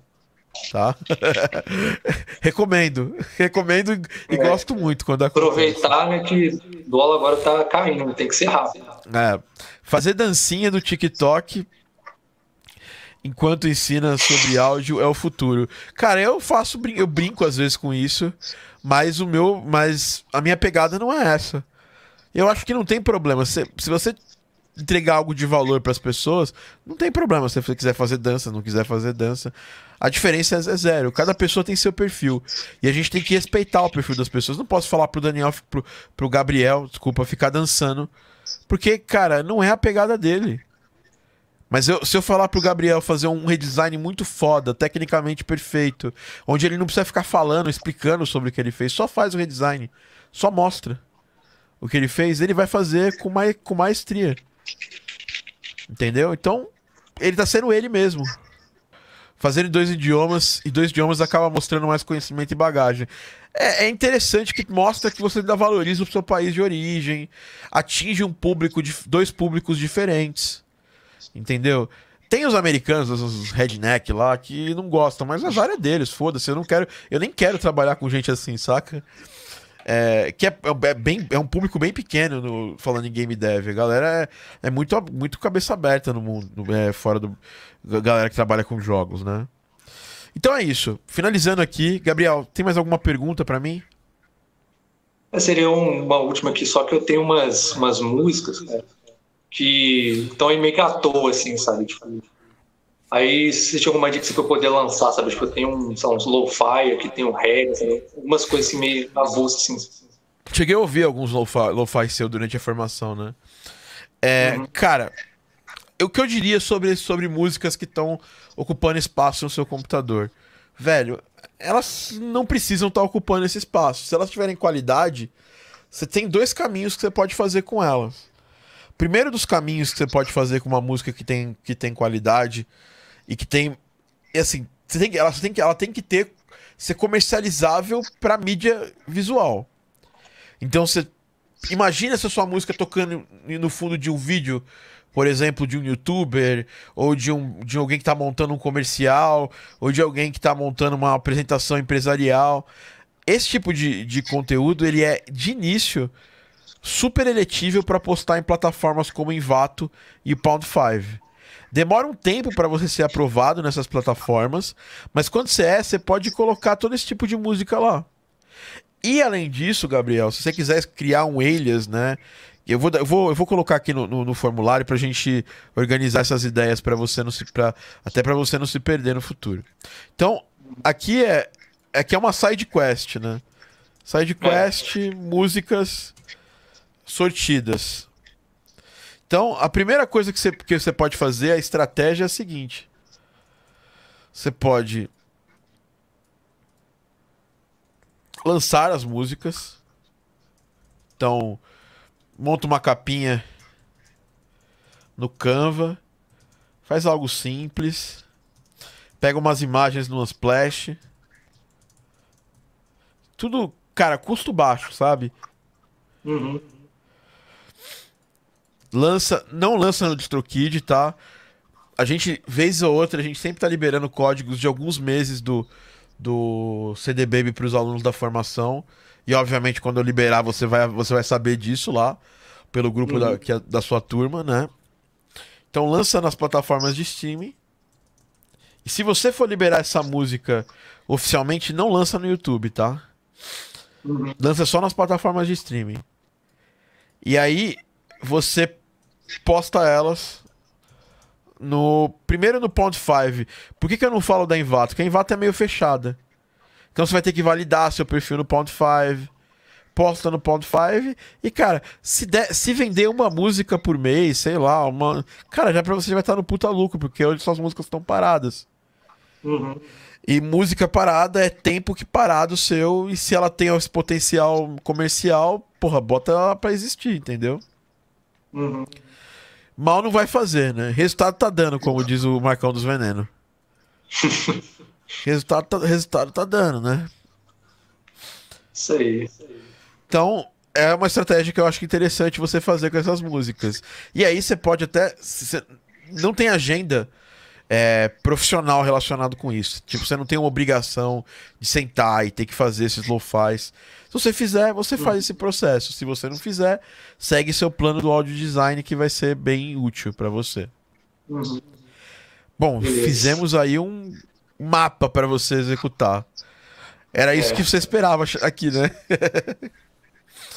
Tá? *laughs* recomendo, recomendo e, é. gosto muito quando Aproveitar né, que o dólar agora tá caindo, tem que ser rápido. É, fazer dancinha do TikTok enquanto ensina sobre áudio é o futuro. Cara, eu faço, eu brinco às vezes com isso, mas o meu, mas a minha pegada não é essa. Eu acho que não tem problema. Se, se você entregar algo de valor para as pessoas, não tem problema. Se você quiser fazer dança, não quiser fazer dança. A diferença é zero. Cada pessoa tem seu perfil. E a gente tem que respeitar o perfil das pessoas. Não posso falar pro Daniel, pro, pro Gabriel, desculpa, ficar dançando. Porque, cara, não é a pegada dele. Mas eu, se eu falar pro Gabriel fazer um redesign muito foda, tecnicamente perfeito, onde ele não precisa ficar falando, explicando sobre o que ele fez, só faz o redesign, só mostra o que ele fez, ele vai fazer com, ma com maestria. Entendeu? Então, ele tá sendo ele mesmo. Fazendo dois idiomas, e dois idiomas acaba mostrando mais conhecimento e bagagem. É, é interessante que mostra que você ainda valoriza o seu país de origem, atinge um público de dois públicos diferentes. Entendeu? Tem os americanos, os redneck lá, que não gostam, mas azar é deles, foda-se. Eu não quero. Eu nem quero trabalhar com gente assim, saca? É, que é, é, bem, é um público bem pequeno no, falando em game dev. A galera é, é muito, muito cabeça aberta no mundo, é, fora do. galera que trabalha com jogos, né? Então é isso. Finalizando aqui, Gabriel, tem mais alguma pergunta para mim? Seria uma última aqui, só que eu tenho umas, umas músicas, cara, que estão aí meio que à toa, assim, sabe? Tipo, aí se tinha alguma dica pra eu poder lançar, sabe? Tipo, eu tenho um, sei lá, uns lo-fi, aqui tem um reggae, assim, algumas coisas assim meio avulsas, assim. Cheguei a ouvir alguns lo-fi lo seu durante a formação, né? É, uhum. Cara, o que eu diria sobre, sobre músicas que estão ocupando espaço no seu computador? Velho, elas não precisam estar tá ocupando esse espaço. Se elas tiverem qualidade, você tem dois caminhos que você pode fazer com elas. Primeiro dos caminhos que você pode fazer com uma música que tem, que tem qualidade e que tem. E assim, você tem, ela, tem que, ela tem que ter ser comercializável para mídia visual. Então você imagina se a sua música tocando no fundo de um vídeo, por exemplo, de um youtuber, ou de, um, de alguém que está montando um comercial, ou de alguém que está montando uma apresentação empresarial. Esse tipo de, de conteúdo ele é de início super eletível para postar em plataformas como Envato e Pound 5. Demora um tempo para você ser aprovado nessas plataformas, mas quando você é, você pode colocar todo esse tipo de música lá. E além disso, Gabriel, se você quiser criar um alias, né? Eu vou, eu vou, eu vou colocar aqui no, no, no formulário para a gente organizar essas ideias para você não se, pra, até para você não se perder no futuro. Então, aqui é, aqui é uma side quest, né? Side quest, é. músicas sortidas. Então, a primeira coisa que você, que você pode fazer, a estratégia é a seguinte: você pode lançar as músicas. Então, monta uma capinha no Canva, faz algo simples, pega umas imagens no Unsplash. Tudo, cara, custo baixo, sabe? Uhum lança, não lança no DistroKid, tá? A gente, vez ou outra, a gente sempre tá liberando códigos de alguns meses do, do CD Baby para os alunos da formação. E obviamente, quando eu liberar, você vai, você vai saber disso lá, pelo grupo uhum. da, que é da sua turma, né? Então lança nas plataformas de streaming. E se você for liberar essa música oficialmente, não lança no YouTube, tá? Uhum. Lança só nas plataformas de streaming. E aí você posta elas no primeiro no Point 5. Por que, que eu não falo da Envato? Porque a Envato é meio fechada. Então você vai ter que validar seu perfil no Point 5. Posta no Point 5 e, cara, se, der, se vender uma música por mês, sei lá, uma. Cara, já pra você já vai estar no puta lucro, porque hoje suas músicas estão paradas. Uhum. E música parada é tempo que parado seu, e se ela tem esse potencial comercial, porra, bota ela pra existir, entendeu? Uhum. Mal não vai fazer, né? Resultado tá dando, como diz o Marcão dos Venenos. *laughs* resultado, tá, resultado tá dando, né? Isso aí. Então, é uma estratégia que eu acho interessante você fazer com essas músicas. E aí você pode até. Você não tem agenda é, profissional relacionado com isso. Tipo, você não tem uma obrigação de sentar e ter que fazer esses lo-fis. Se você fizer, você faz esse processo. Se você não fizer, segue seu plano do audio design que vai ser bem útil para você. Uhum. Bom, Beleza. fizemos aí um mapa para você executar. Era isso é. que você esperava aqui, né? *laughs*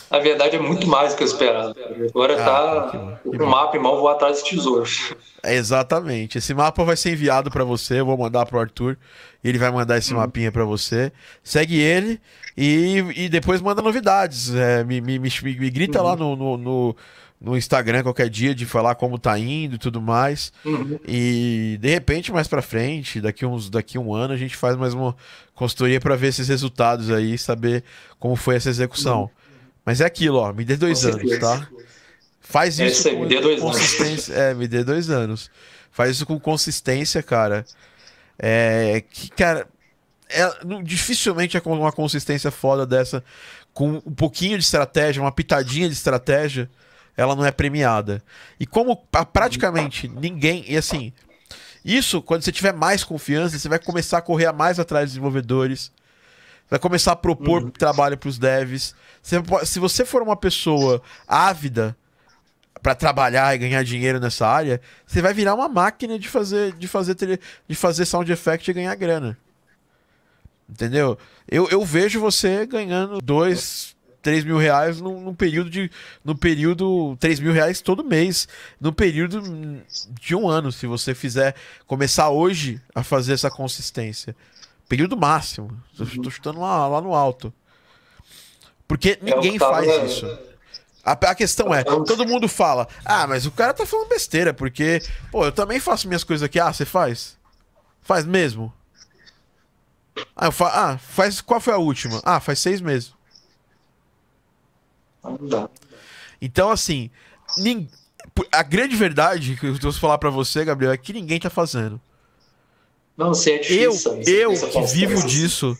Na verdade, é muito mais do que eu esperava. Agora ah, tá com o mapa em mão, vou atrás de tesouros. É, exatamente. Esse mapa vai ser enviado para você, eu vou mandar pro Arthur, ele vai mandar esse hum. mapinha para você. Segue ele e, e depois manda novidades. É, me, me, me, me, grita uhum. lá no, no, no, no Instagram qualquer dia de falar como tá indo e tudo mais. Uhum. E de repente, mais pra frente, daqui uns daqui um ano, a gente faz mais uma consultoria para ver esses resultados aí, saber como foi essa execução. Uhum. Mas é aquilo, ó, me dê dois Com anos, certeza. tá? Faz É isso com me dê dois anos. consistência. É, me dê dois anos. Faz isso com consistência, cara. É, que, cara, é, dificilmente é com uma consistência foda dessa, com um pouquinho de estratégia, uma pitadinha de estratégia, ela não é premiada. E como pra- praticamente ninguém. E assim, isso, quando você tiver mais confiança, você vai começar a correr mais atrás dos desenvolvedores. Vai começar a propor Uhum. trabalho para os devs. Você po- se você for uma pessoa ávida para trabalhar e ganhar dinheiro nessa área, você vai virar uma máquina de fazer de fazer de fazer sound effect e ganhar grana. Entendeu? Eu, eu vejo você ganhando dois, três mil reais num, num período de. No período. três mil reais todo mês. No período de um ano. Se você fizer. Começar hoje a fazer essa consistência. Período máximo. Estou chutando lá, lá no alto. Porque É ninguém tava- faz isso. A, a questão é, Então- todo mundo fala, ah, mas o cara tá falando besteira, porque, pô, eu também faço minhas coisas aqui. Ah, você faz? Faz mesmo? Ah, eu fa ah, faz. Qual foi a última? Ah, faz seis meses. Dá. Então, assim, a grande verdade que eu vou falar pra você, Gabriel, é que ninguém tá fazendo. Não, você é difícil. Eu, eu que vivo disso,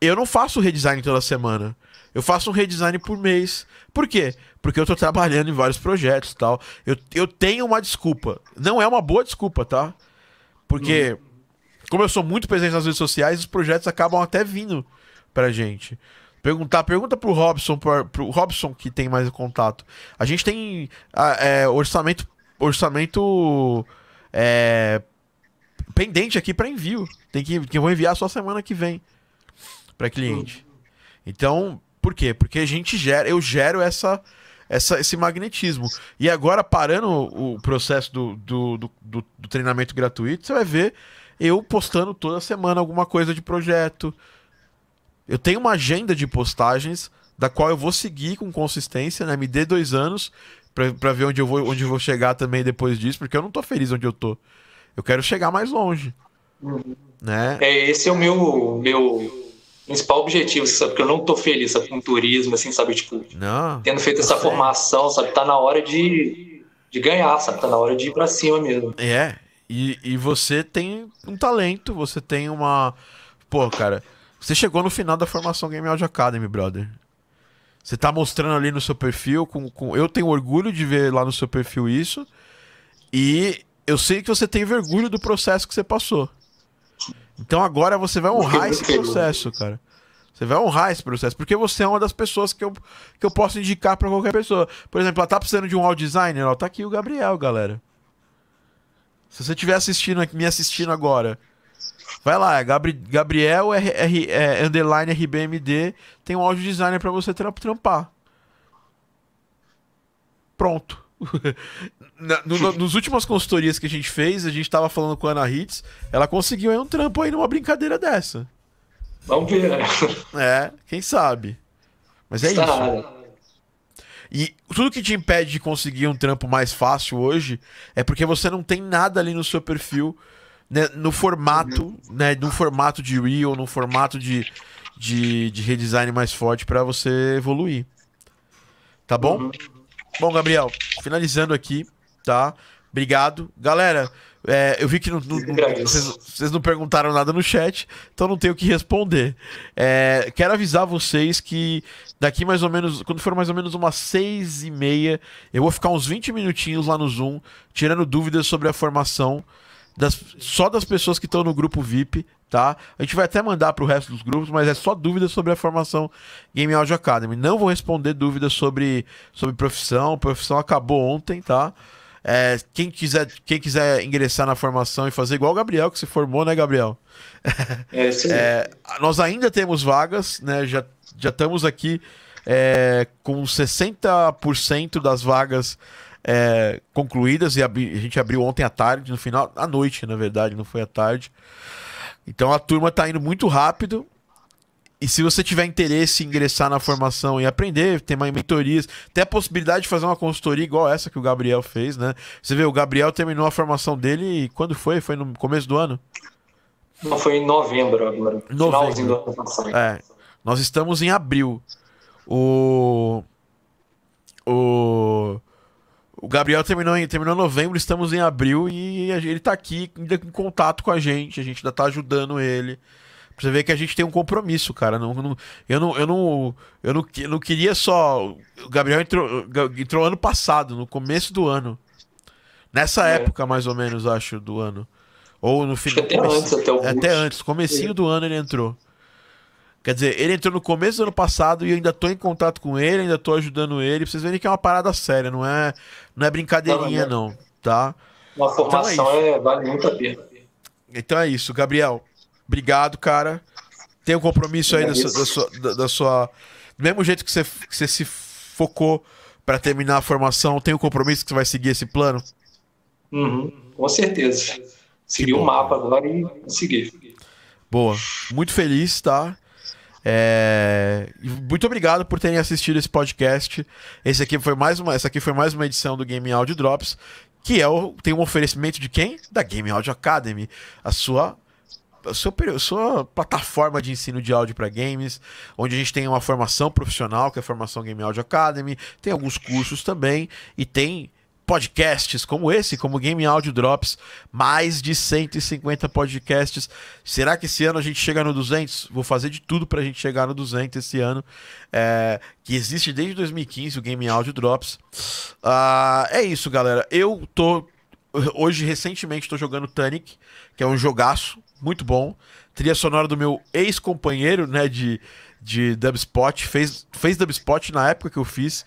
eu não faço redesign toda semana. Eu faço um redesign por mês. Por quê? Porque eu tô trabalhando em vários projetos e tal. Eu, eu tenho uma desculpa. Não é uma boa desculpa, tá? Porque, como eu sou muito presente nas redes sociais, os projetos acabam até vindo pra gente. Perguntar, pergunta pro Robson, pro, pro Robson que tem mais contato. A gente tem ah, é, orçamento, orçamento é, pendente aqui para envio. Tem que, que eu vou enviar só semana que vem para cliente. Então, por quê? Porque a gente gera, eu gero essa, essa esse magnetismo. E agora parando o processo do, do, do, do- do treinamento gratuito, você vai ver eu postando toda semana alguma coisa de projeto. Eu tenho uma agenda de postagens da qual eu vou seguir com consistência, né? Me dê dois anos pra ver onde eu vou onde eu vou chegar também depois disso, porque eu não tô feliz onde eu tô. Eu quero chegar mais longe, né? É, esse é o meu, meu principal objetivo, sabe? Porque eu não tô feliz sabe, com turismo, assim, sabe? Tipo, Não. tendo feito essa sei. formação, sabe? Tá na hora de, de ganhar, sabe? Tá na hora de ir pra cima mesmo. É. E, e você tem um talento, você tem uma. Pô, cara, você chegou no final da formação Game Audio Academy, brother. Você tá mostrando ali no seu perfil, com, com... eu tenho orgulho de ver lá no seu perfil isso. E eu sei que você tem vergonha do processo que você passou. Então agora você vai honrar esse processo, cara. Você vai honrar esse processo, porque você é uma das pessoas que eu, que eu posso indicar pra qualquer pessoa. Por exemplo, ela tá precisando de um audio designer, ó, tá aqui o Gabriel, galera. Se você estiver assistindo, aqui- me assistindo agora, vai lá, é Gabri- Gabriel R, R- é, underline RBMD, tem um audio designer pra você tra- trampar. Pronto. *laughs* Na- no- no- nos últimas consultorias que a gente fez, a gente tava falando com a Ana Hitz, ela conseguiu aí um trampo aí numa brincadeira dessa. Vamos ver, né? É, quem sabe. Mas é isso. Tá. E tudo que te impede de conseguir um trampo mais fácil hoje é porque você não tem nada ali no seu perfil, né, no formato, né, no formato de Reel, no formato de, de, de redesign mais forte pra você evoluir. Tá bom? Uhum. Bom, Gabriel, finalizando aqui, tá? Obrigado. Galera, é, eu vi que não- não- vocês, vocês não perguntaram nada no chat, então não tenho o que responder. É, quero avisar vocês que daqui mais ou menos, quando for mais ou menos umas seis e meia, eu vou ficar uns 20 minutinhos lá no Zoom, tirando dúvidas sobre a formação das- só das pessoas que estão no grupo VIP, tá? A gente vai até mandar para o resto dos grupos, mas é só dúvidas sobre a formação Game Audio Academy. Não vou responder dúvidas sobre, sobre profissão. Profissão acabou ontem, tá? É, quem, quiser, quem quiser ingressar na formação e fazer igual o Gabriel, que se formou, né, Gabriel? É aí. É, nós ainda temos vagas, né? Já, já estamos aqui é, com 60% das vagas é, concluídas e abri- a gente abriu ontem à tarde, no final, à noite, na verdade, não foi à tarde. Então a turma tá indo muito rápido e se você tiver interesse em ingressar na formação e aprender, ter mais mentorias, tem a possibilidade de fazer uma consultoria igual essa que o Gabriel fez, né? Você vê, o Gabriel terminou a formação dele quando foi? Foi no começo do ano? Não, foi em novembro agora. Novembro. Finalzinho do ano passado. É. Nós estamos em abril. O. O. O Gabriel terminou em terminou em novembro, estamos em abril e ele tá aqui ainda em contato com a gente, a gente ainda tá ajudando ele. Pra você ver que a gente tem um compromisso, cara. Não, não- eu, não, eu, não, eu, não, eu não queria só. O Gabriel entrou, entrou ano passado, no começo do ano. Nessa É. época, mais ou menos, acho, do ano. Ou no final. Acho que até antes, até o Até Boost. antes, comecinho do ano ele entrou. Quer dizer, ele entrou no começo do ano passado e eu ainda tô em contato com ele, ainda tô ajudando ele. Pra vocês verem que é uma parada séria, não é, não é brincadeirinha, Não, não, tá? Uma formação Então é, vale muito a pena. Então é isso, Gabriel. Obrigado, cara. Tem um compromisso aí da sua, da sua, da- da sua- Do mesmo jeito que você, que você se focou pra terminar a formação, tem um compromisso que você vai seguir esse plano? Uhum, com certeza. Seguir o mapa agora e seguir. Boa. Muito feliz, tá? É, Muito obrigado por terem assistido esse podcast. Esse aqui foi mais uma, essa aqui foi mais uma edição do Game Audio Drops, que é o, tem um oferecimento de quem? Da Game Audio Academy, a sua a sua plataforma de ensino de áudio para games, onde a gente tem uma formação profissional, que é a formação Game Audio Academy, tem alguns cursos também e tem podcasts como esse, como Game Audio Drops, mais de 150 podcasts. Será que esse ano a gente chega no 200? Vou fazer de tudo pra gente chegar no 200 esse ano, é, que existe desde 2015 o Game Audio Drops. Ah, é isso, galera. Eu tô hoje recentemente tô jogando Tunic, que é um jogaço muito bom. Trilha sonora do meu ex-companheiro, né, de de dubspot, fez fez dubspot na época que eu fiz.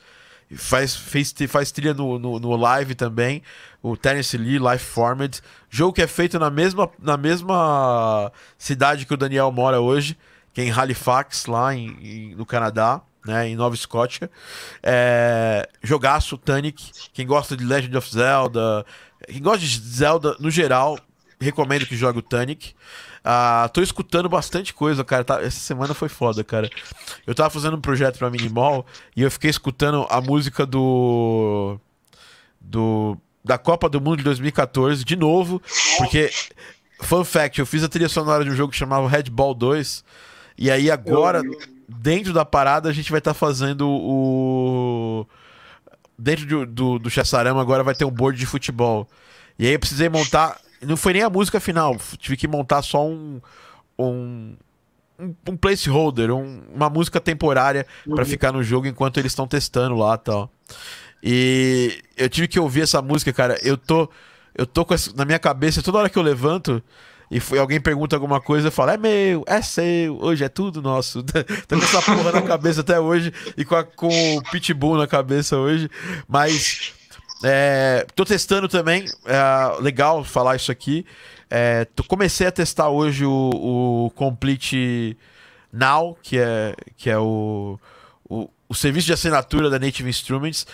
Faz, fez, faz trilha no, no, no live também, o Terence Lee, Life Formed, jogo que é feito na mesma, na mesma cidade que o Daniel mora hoje, que é em Halifax, lá em, em- no Canadá, né, em Nova Escócia. É, jogaço, Tunic, quem gosta de Legend of Zelda, quem gosta de Zelda no geral, recomendo que jogue o Tunic. Ah, tô escutando bastante coisa, cara. tá- essa semana foi foda, cara. Eu tava fazendo um projeto pra Minimall e eu fiquei escutando a música do. do da Copa do Mundo de 2014 de novo, porque. Fun fact, eu fiz a trilha sonora de um jogo que chamava Red Ball 2. E aí agora, dentro da parada, a gente vai estar fazendo o. Dentro do, do, do Chassarama agora vai ter um board de futebol. E aí eu precisei montar. Não foi nem a música final, tive que montar só um. um um, placeholder, um- uma música temporária pra ficar no jogo enquanto eles estão testando lá e tal. E eu tive que ouvir essa música, cara. Eu tô eu tô com essa, na minha cabeça toda hora que eu levanto e foi, alguém pergunta alguma coisa, eu falo: "É meu, é seu, hoje é tudo nosso". *laughs* tô com essa porra na cabeça até hoje e com, a- com o Pitbull na cabeça hoje, mas é, tô testando também, é legal falar isso aqui. É, tô- comecei a testar hoje o, o Complete Now, que é, que é o, o, o serviço de assinatura da Native Instruments.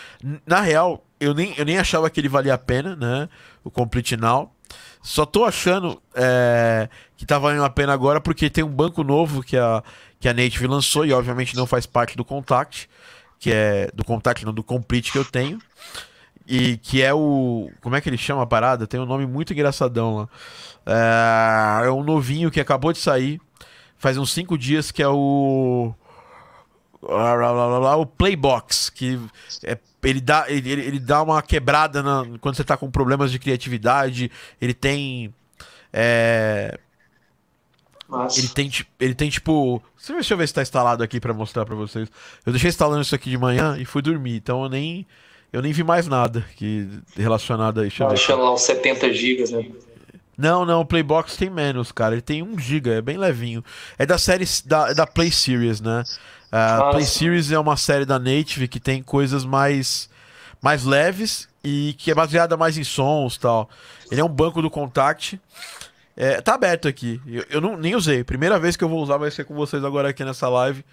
Na real, eu nem, eu nem achava que ele valia a pena, né? O Complete Now. Só tô achando é, que tá valendo a pena agora porque tem um banco novo que a, que a Native lançou e obviamente não faz parte do Contact, que é do Contact, não do Complete que eu tenho. E que é o. Como é que ele chama a parada? Tem um nome muito engraçadão lá. É, é um novinho que acabou de sair. Faz uns 5 dias que é o. O Playbox. Que é- ele, dá, ele, ele- dá uma quebrada na- quando você tá com problemas de criatividade. Ele tem. é, ele tem, ele tem tipo. Deixa eu ver se tá instalado aqui pra mostrar pra vocês. Eu deixei instalando isso aqui de manhã e fui dormir, então eu nem. Eu nem vi mais nada que relacionado a isso. Eu ver. achando lá uns 70 gigas, né? Não, não, o Playbox tem menos, cara. Ele tem 1 GB, é bem levinho. É da série da, é da Play Series, né? A Ah, Play. Series é uma série da Native que tem coisas mais mais leves e que é baseada mais em sons, tal. Ele é um banco do Contact. É, tá aberto aqui. Eu, eu não, nem usei. Primeira vez que eu vou usar vai ser com vocês agora aqui nessa live.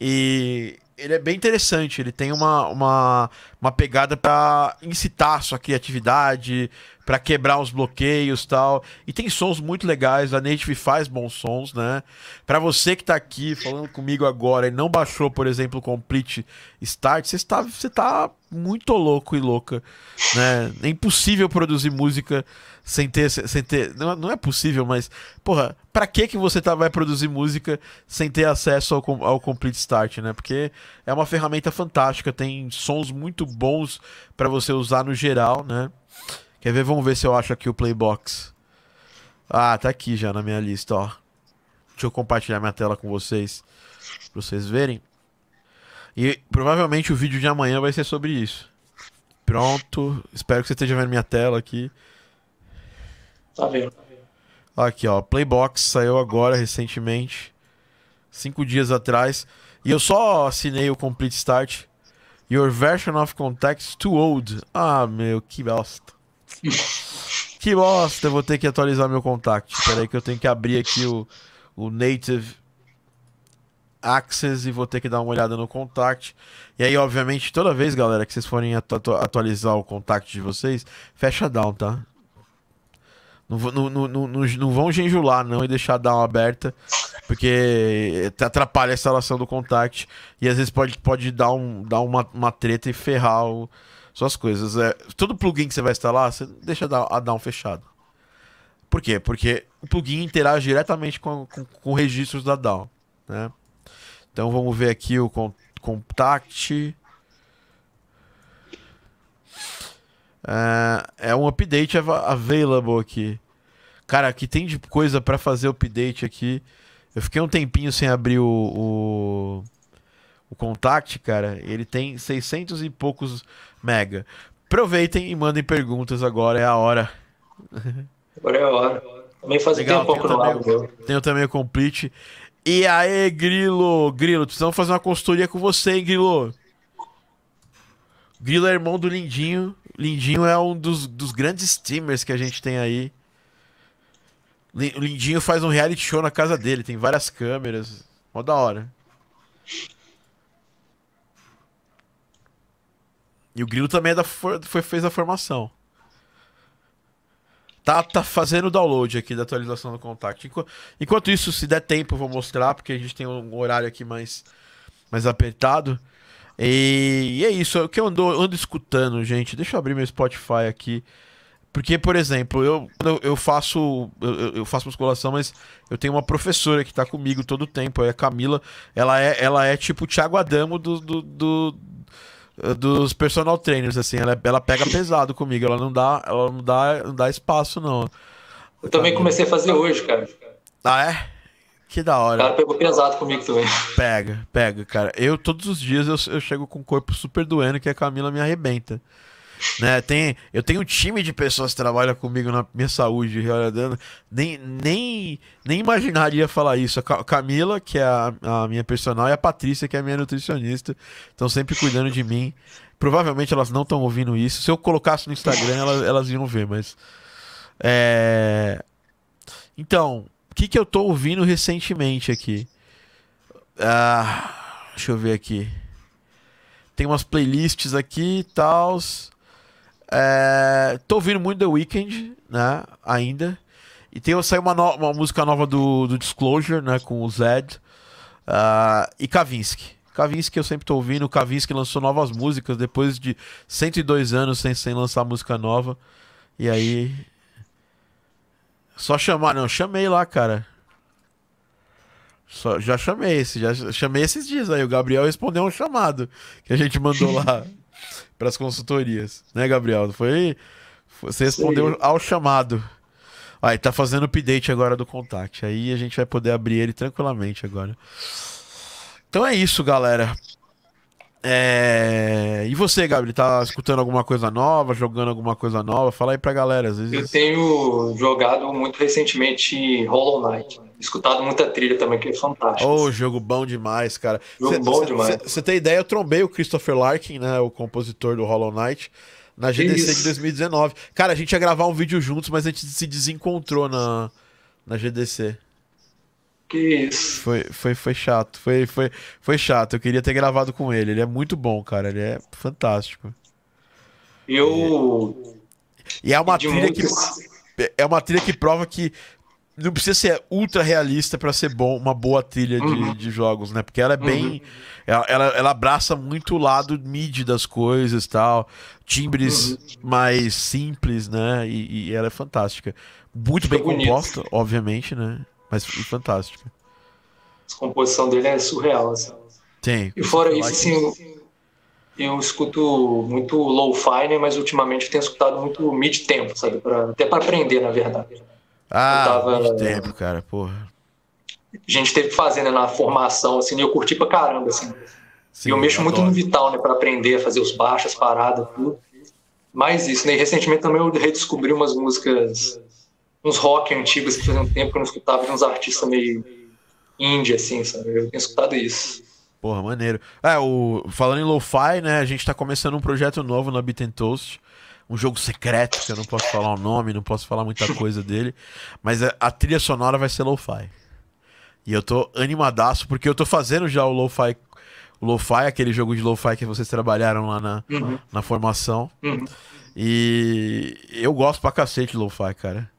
E ele é bem interessante. Ele tem uma, uma, uma pegada para incitar sua criatividade, para quebrar os bloqueios tal. E tem sons muito legais. A Native faz bons sons, né? Para você que tá aqui falando comigo agora e não baixou, por exemplo, o Complete Start, você está, você tá muito louco e louca, né? É impossível produzir música sem ter, sem ter não, não é possível, mas porra, para que que você tá, vai produzir música sem ter acesso ao, ao Complete Start, né? Porque é uma ferramenta fantástica, tem sons muito bons para você usar no geral, né? Quer ver? Vamos ver se eu acho aqui o Playbox. Ah, tá aqui já na minha lista, ó. Deixa eu compartilhar minha tela com vocês, pra vocês verem. E provavelmente o vídeo de amanhã vai ser sobre isso. Pronto. Espero que você esteja vendo minha tela aqui. Tá vendo. Aqui, ó. Playbox saiu agora, recentemente. Cinco dias atrás. E eu só assinei o Complete Start. Your version of context too old. Ah, meu, que bosta. que bosta. Eu vou ter que atualizar meu contact. Espera aí que eu tenho que abrir aqui o, o Native Access e vou ter que dar uma olhada no contact. E aí, obviamente, toda vez, galera, que vocês forem atu atualizar o contact de vocês, fecha down, tá? Não, não, não, não, vão genjular, não, e deixar down aberta, porque atrapalha a instalação do contact e às vezes pode, pode dar, um, dar uma, uma treta e ferrar o, suas coisas. É, todo plugin que você vai instalar, você deixa a down fechado. Por quê? Porque o plugin interage diretamente com, com, com registros da down, né? Então vamos ver aqui o contact. É, é um update available aqui. Cara, aqui tem de coisa para fazer update aqui. Eu fiquei um tempinho sem abrir o, o, o Contact, cara. Ele tem 600 e poucos mega. Aproveitem e mandem perguntas agora, é a hora. Agora é a hora. Também faz um pouco no lado. Tenho também o Complete. E aí, Grilo? Grilo, precisamos fazer uma consultoria com você, hein, Grilo? Grilo é irmão do Lindinho. Lindinho é um dos, dos grandes streamers que a gente tem aí. O Lindinho faz um reality show na casa dele, tem várias câmeras. Mó da hora. E o Grilo também é da, foi, fez a formação. Tá, tá fazendo o download aqui da atualização do contact. Enquanto isso, se der tempo, eu vou mostrar, porque a gente tem um horário aqui mais, mais apertado. E, e é isso, é o que eu ando, ando escutando, gente. Deixa eu abrir meu Spotify aqui. Porque, por exemplo, eu, eu faço eu, eu, faço musculação, mas eu tenho uma professora que tá comigo todo o tempo, é a Camila. Ela é, ela é tipo o Thiago Adamo do, do, do dos personal trainers, assim, ela, ela pega *laughs* pesado comigo, ela não dá, ela não dá, não dá espaço, não. Eu também comecei a fazer hoje, cara. Ah, é? Que da hora. O cara pegou pesado comigo também. Pega, pega, cara. Eu, todos os dias, eu, eu chego com o corpo super doendo, que a Camila me arrebenta. Né? Tem, eu tenho um time de pessoas que trabalham comigo na minha saúde, nem, nem, nem imaginaria falar isso. A Camila, que é a, a minha personal, e a Patrícia, que é a minha nutricionista, estão sempre cuidando de mim. Provavelmente elas não estão ouvindo isso. Se eu colocasse no Instagram, elas, elas iam ver, mas. É... Então, o que, que eu tô ouvindo recentemente aqui? Ah, deixa eu ver aqui. Tem umas playlists aqui e tal. É, tô ouvindo muito The Weeknd, né? Ainda. E tem saiu uma, no, uma música nova do, do Disclosure, né? Com o Zed. Uh, e Kavinsky. Kavinsky eu sempre tô ouvindo. Kavinsky lançou novas músicas depois de 102 anos sem, sem lançar música nova. E aí. Só chamar, não, chamei lá, cara. Só, já chamei esse, já chamei esses dias aí. O Gabriel respondeu um chamado que a gente mandou lá. *laughs* para as consultorias, né, Gabriel? Foi, você respondeu Sim. ao chamado. Aí tá fazendo update agora do contact. Aí a gente vai poder abrir ele tranquilamente agora. Então é isso, galera. É... E você, Gabriel, tá escutando alguma coisa nova, jogando alguma coisa nova? Fala aí pra galera. Às vezes... Eu tenho jogado muito recentemente Hollow Knight escutado muita trilha também, que é fantástico. Oh, jogo bom demais, cara. Jogo cê, bom cê, demais. Você tem ideia, eu trombei o Christopher Larkin, né, o compositor do Hollow Knight, na GDC de 2019. Cara, a gente ia gravar um vídeo juntos, mas a gente se desencontrou na, na GDC. Que isso. Foi, foi, foi chato. Foi, foi, foi chato. Eu queria ter gravado com ele. Ele é muito bom, cara. Ele é fantástico. Eu. E é uma trilha que muitos- é uma trilha que prova que não precisa ser ultra realista pra ser bom, uma boa trilha de, Uhum. de jogos, né? Porque ela é bem. Ela, ela, ela abraça muito o lado mid das coisas tal. Timbres Uhum. mais simples, né? E, e ela é fantástica. Muito bem bonito. composta, obviamente, né? Mas fantástica. A composição dele é surreal. Assim. Tem. E fora isso, assim, eu, eu escuto muito lo-fi, né? Mas ultimamente eu tenho escutado muito mid-tempo, sabe? Pra, até para aprender, na verdade. Ah, tava- muito tempo, cara, porra. A gente teve que fazer né, na formação, assim, e eu curti pra caramba, assim. Sim, e eu mexo muito no Vital, né? Pra aprender a fazer os baixos, as paradas, tudo. Mais isso, né? E recentemente também eu redescobri umas músicas, uns rock antigos que fazia um tempo que eu não escutava, de uns artistas meio indie, assim, sabe? Eu tenho escutado isso. Porra, maneiro. É, o... falando em lo-fi, né? A gente tá começando um projeto novo na Beat Toast. Um jogo secreto, que eu não posso falar o nome, não posso falar muita coisa dele. Mas a, a trilha sonora vai ser lo-fi. E eu tô animadaço, porque eu tô fazendo já o lo-fi. O lo-fi, aquele jogo de lo-fi que vocês trabalharam lá na, Uhum, na formação. uhum. E eu gosto pra cacete de lo-fi, cara.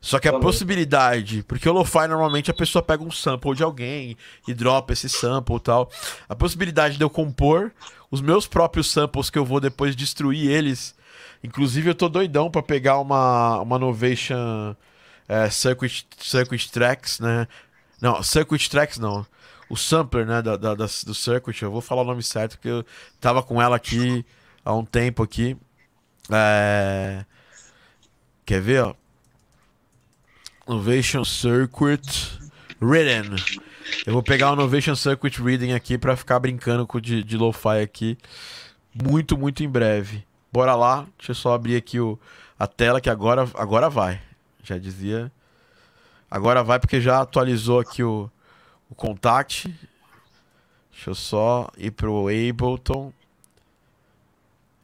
Só que a Também. possibilidade, porque o lo-fi normalmente a pessoa pega um sample de alguém e dropa esse sample e tal. A possibilidade de eu compor os meus próprios samples que eu vou depois destruir eles. Inclusive eu tô doidão pra pegar uma, uma Novation é, Circuit, Circuit Tracks, né? Não, Circuit Tracks não. O sampler, né, da, da- das- do Circuit, eu vou falar o nome certo, porque eu tava com ela aqui há um tempo aqui. É... Quer ver, ó? Novation Circuit Written. Eu vou pegar o Novation Circuit Reading aqui pra ficar brincando com de, de lo-fi aqui. Muito, muito em breve. Bora lá. Deixa eu só abrir aqui o, a tela que agora, agora vai. Já dizia. Agora vai porque já atualizou aqui o, o contact. Deixa eu só ir pro Ableton.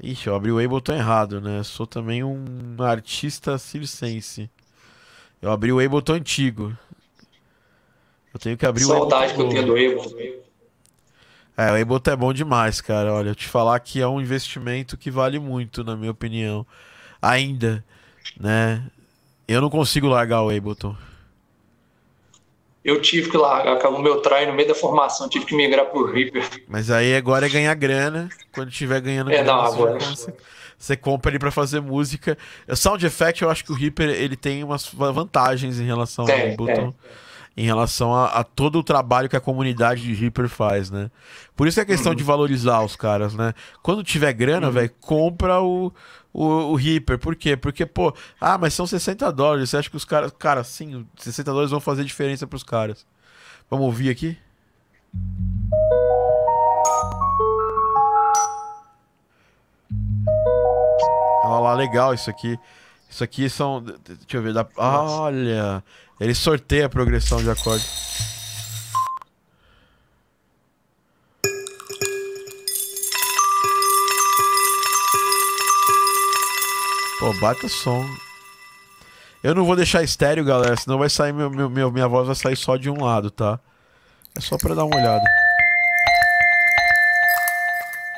Ixi, eu abri o Ableton errado, né? Sou também um artista circense. Eu abri o Ableton antigo. Eu tenho que abrir Saudade o que eu tenho do Evo. É, o Ableton é bom demais, cara. Olha, eu te falar que é um investimento que vale muito, na minha opinião. Ainda, né? Eu não consigo largar o Ableton. Eu tive que largar, acabou meu try no meio da formação, tive que migrar pro Reaper. Mas aí agora é ganhar grana. Quando tiver ganhando É, grana, não, agora- você compra ele pra fazer música. O Sound Effect, eu acho que o Reaper ele tem umas va- vantagens em relação ao Tem, Ableton. Em relação a, a todo o trabalho que a comunidade de Reaper faz, né? Por isso é questão de valorizar os caras, né? Quando tiver grana, velho, compra o, o, o Reaper. Por quê? Porque, pô, ah, mas são 60 dólares. Você acha que os caras. Cara, sim, 60 dólares vão fazer diferença pros caras. Vamos ouvir aqui? Olha lá, legal isso aqui. Isso aqui são. Deixa eu ver. Olha! Ele sorteia a progressão de acorde. Pô, baita som. Eu não vou deixar estéreo, galera, senão vai sair meu- meu- minha voz vai sair só de um lado, tá? É só pra dar uma olhada.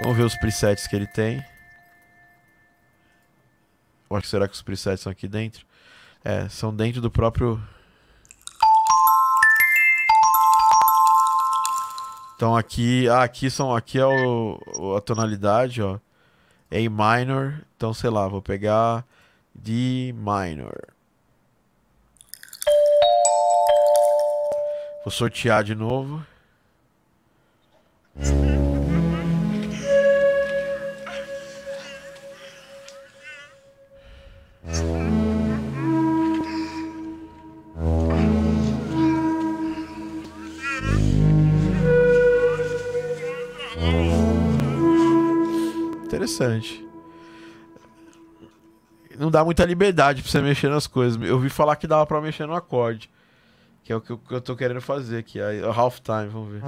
Vamos ver os presets que ele tem. Que será que os presets são aqui dentro? É, são dentro do próprio. Então aqui, ah, aqui são, aqui é o- a tonalidade, ó. A minor. Então, sei lá, vou pegar D minor. Vou sortear de novo. interessante. Não dá muita liberdade pra você mexer nas coisas. Eu vi falar que dava pra mexer no acorde. Que é o que eu, tô querendo fazer aqui. É half time, vamos ver.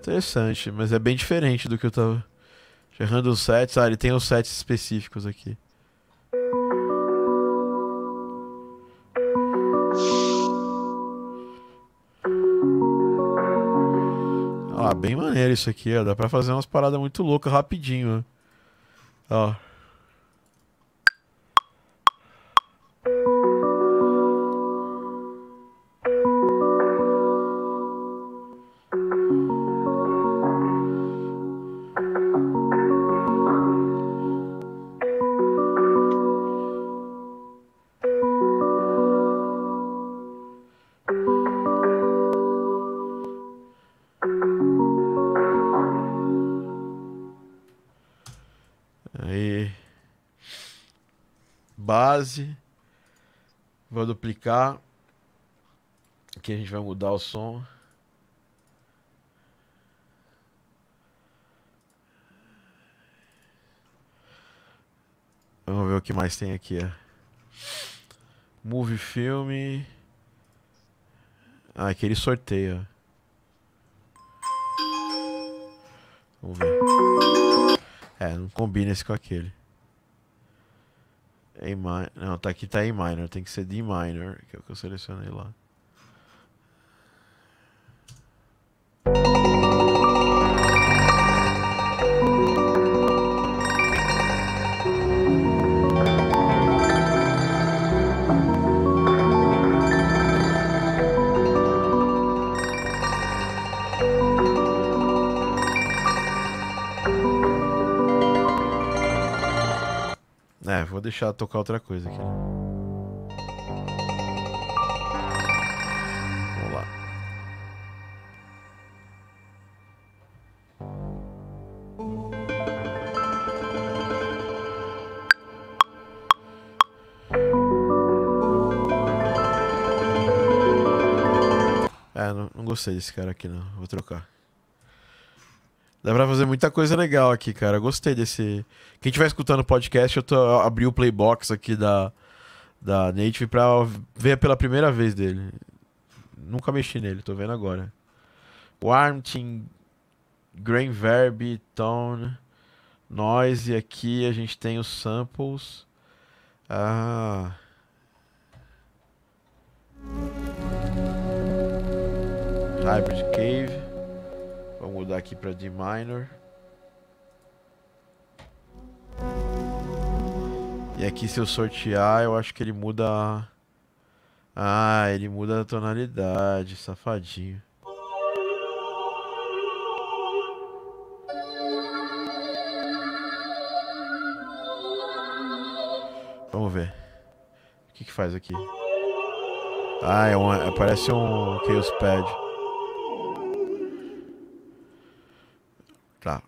Interessante, mas é bem diferente do que eu tava. Errando os sets. Ah, ele tem os sets específicos aqui. Ah, bem maneiro isso aqui, ó. Dá pra fazer umas paradas muito loucas rapidinho, ó. ó. Duplicar. Aqui a gente vai mudar o som. Vamos ver o que mais tem aqui. Movie filme. Ah, aquele sorteio. Vamos ver. É, não combina esse com aquele. A minor. Não, tá aqui tá A minor. Tem que ser D minor, que é o que eu selecionei lá. Deixar tocar outra coisa aqui. Vamos lá. É, não, não gostei desse cara aqui não. Vou trocar. Dá pra fazer muita coisa legal aqui, cara. Gostei desse. Quem estiver escutando o podcast, eu tô abri o playbox aqui da, da Native pra ver pela primeira vez dele. Nunca mexi nele, tô vendo agora. Warming, Grain Verb, Tone, Noise. Aqui a gente tem os samples. Ah. Hybrid Cave. Vou mudar aqui para D minor. E aqui se eu sortear, eu acho que ele muda... Ah, ele muda a tonalidade, safadinho. Vamos ver. O que que faz aqui? Ah, é um, parece um Chaos Pad. Tá.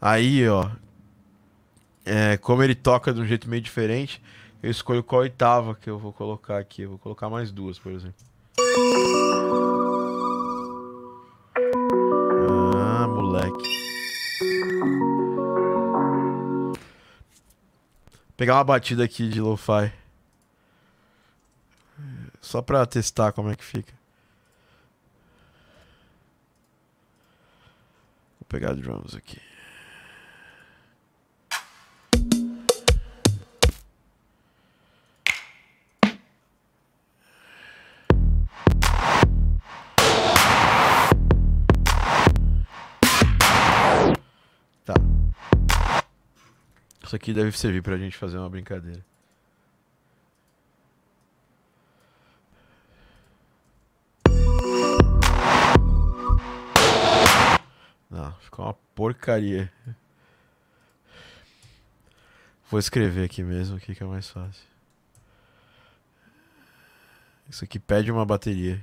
Aí, ó. É, como ele toca de um jeito meio diferente, eu escolho qual oitava que eu vou colocar aqui. Eu vou colocar mais duas, por exemplo. Pegar uma batida aqui de lo-fi. Só pra testar como é que fica. Vou pegar drums aqui. Isso aqui deve servir pra gente fazer uma brincadeira. Não, ficou uma porcaria. Vou escrever aqui mesmo, que é mais fácil. Isso aqui pede uma bateria.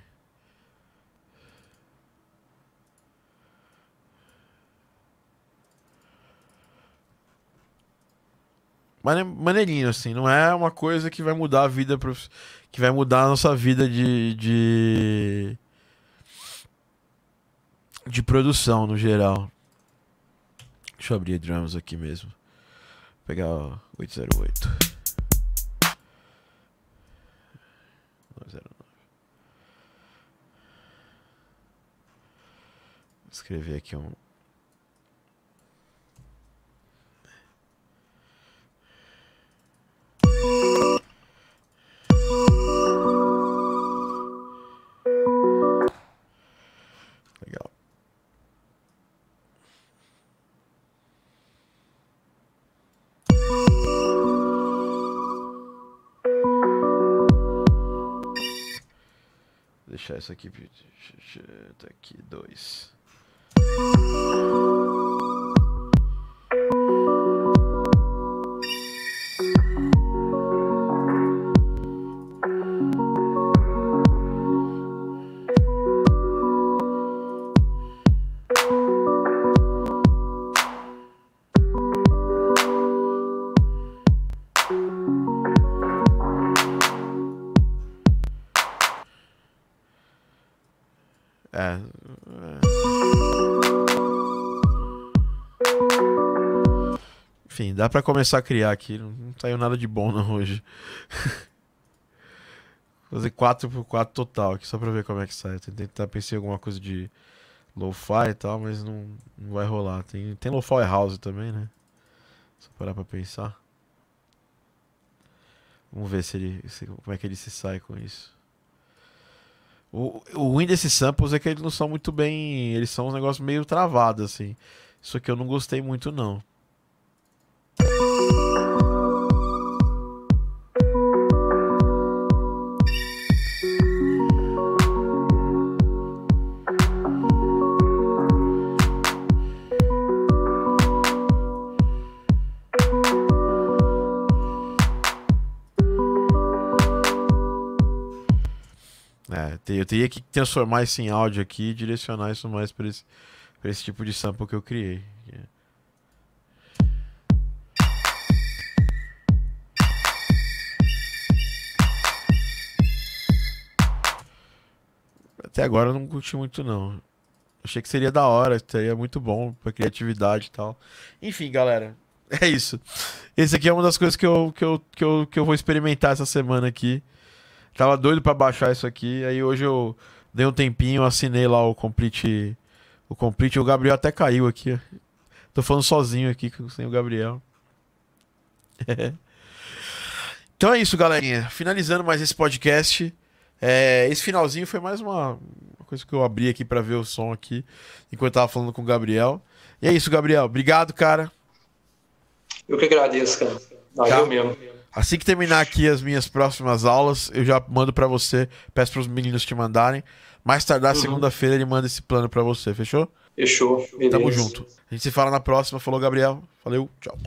Maneirinho, assim. Não é uma coisa que vai mudar a vida. Que vai mudar a nossa vida de. de de produção no geral. Deixa eu abrir drums aqui mesmo. Vou pegar o 808. 909. Vou escrever aqui um Legal. Deixar isso aqui. Tá aqui, dois. Dá pra começar a criar aqui. Não, não saiu nada de bom não hoje. *laughs* Fazer 4x4 total aqui, só pra ver como é que sai. Eu tentar pensar em alguma coisa de lo-fi e tal, mas não, não vai rolar. Tem, tem lo-fi house também, né? Só parar pra pensar. Vamos ver se ele, se, como é que ele se sai com isso. O, o ruim desses samples é que eles não são muito bem. Eles são uns negócios meio travados, assim. Isso aqui eu não gostei muito, não. Eu teria que transformar isso em áudio aqui e direcionar isso mais para esse, esse tipo de sample que eu criei. Até agora eu não curti muito não. Achei que seria da hora, seria muito bom pra criatividade e tal. Enfim, galera, *laughs* é isso. Esse aqui é uma das coisas que eu, que eu, que eu, que eu vou experimentar essa semana aqui. Tava doido para baixar isso aqui, aí hoje eu dei um tempinho, assinei lá o Complete. O Complete, o Gabriel até caiu aqui. Tô falando sozinho aqui, sem o Gabriel. *laughs* então é isso, galerinha. Finalizando mais esse podcast. É, esse finalzinho foi mais uma, uma coisa que eu abri aqui para ver o som aqui, enquanto eu tava falando com o Gabriel. E é isso, Gabriel. Obrigado, cara. Eu que agradeço, cara. Valeu tá. mesmo. Assim que terminar aqui as minhas próximas aulas, eu já mando para você, peço para os meninos te mandarem. Mais tardar uhum. segunda-feira ele manda esse plano para você, fechou? Fechou. Beleza. Tamo junto. A gente se fala na próxima. Falou, Gabriel. Valeu, tchau.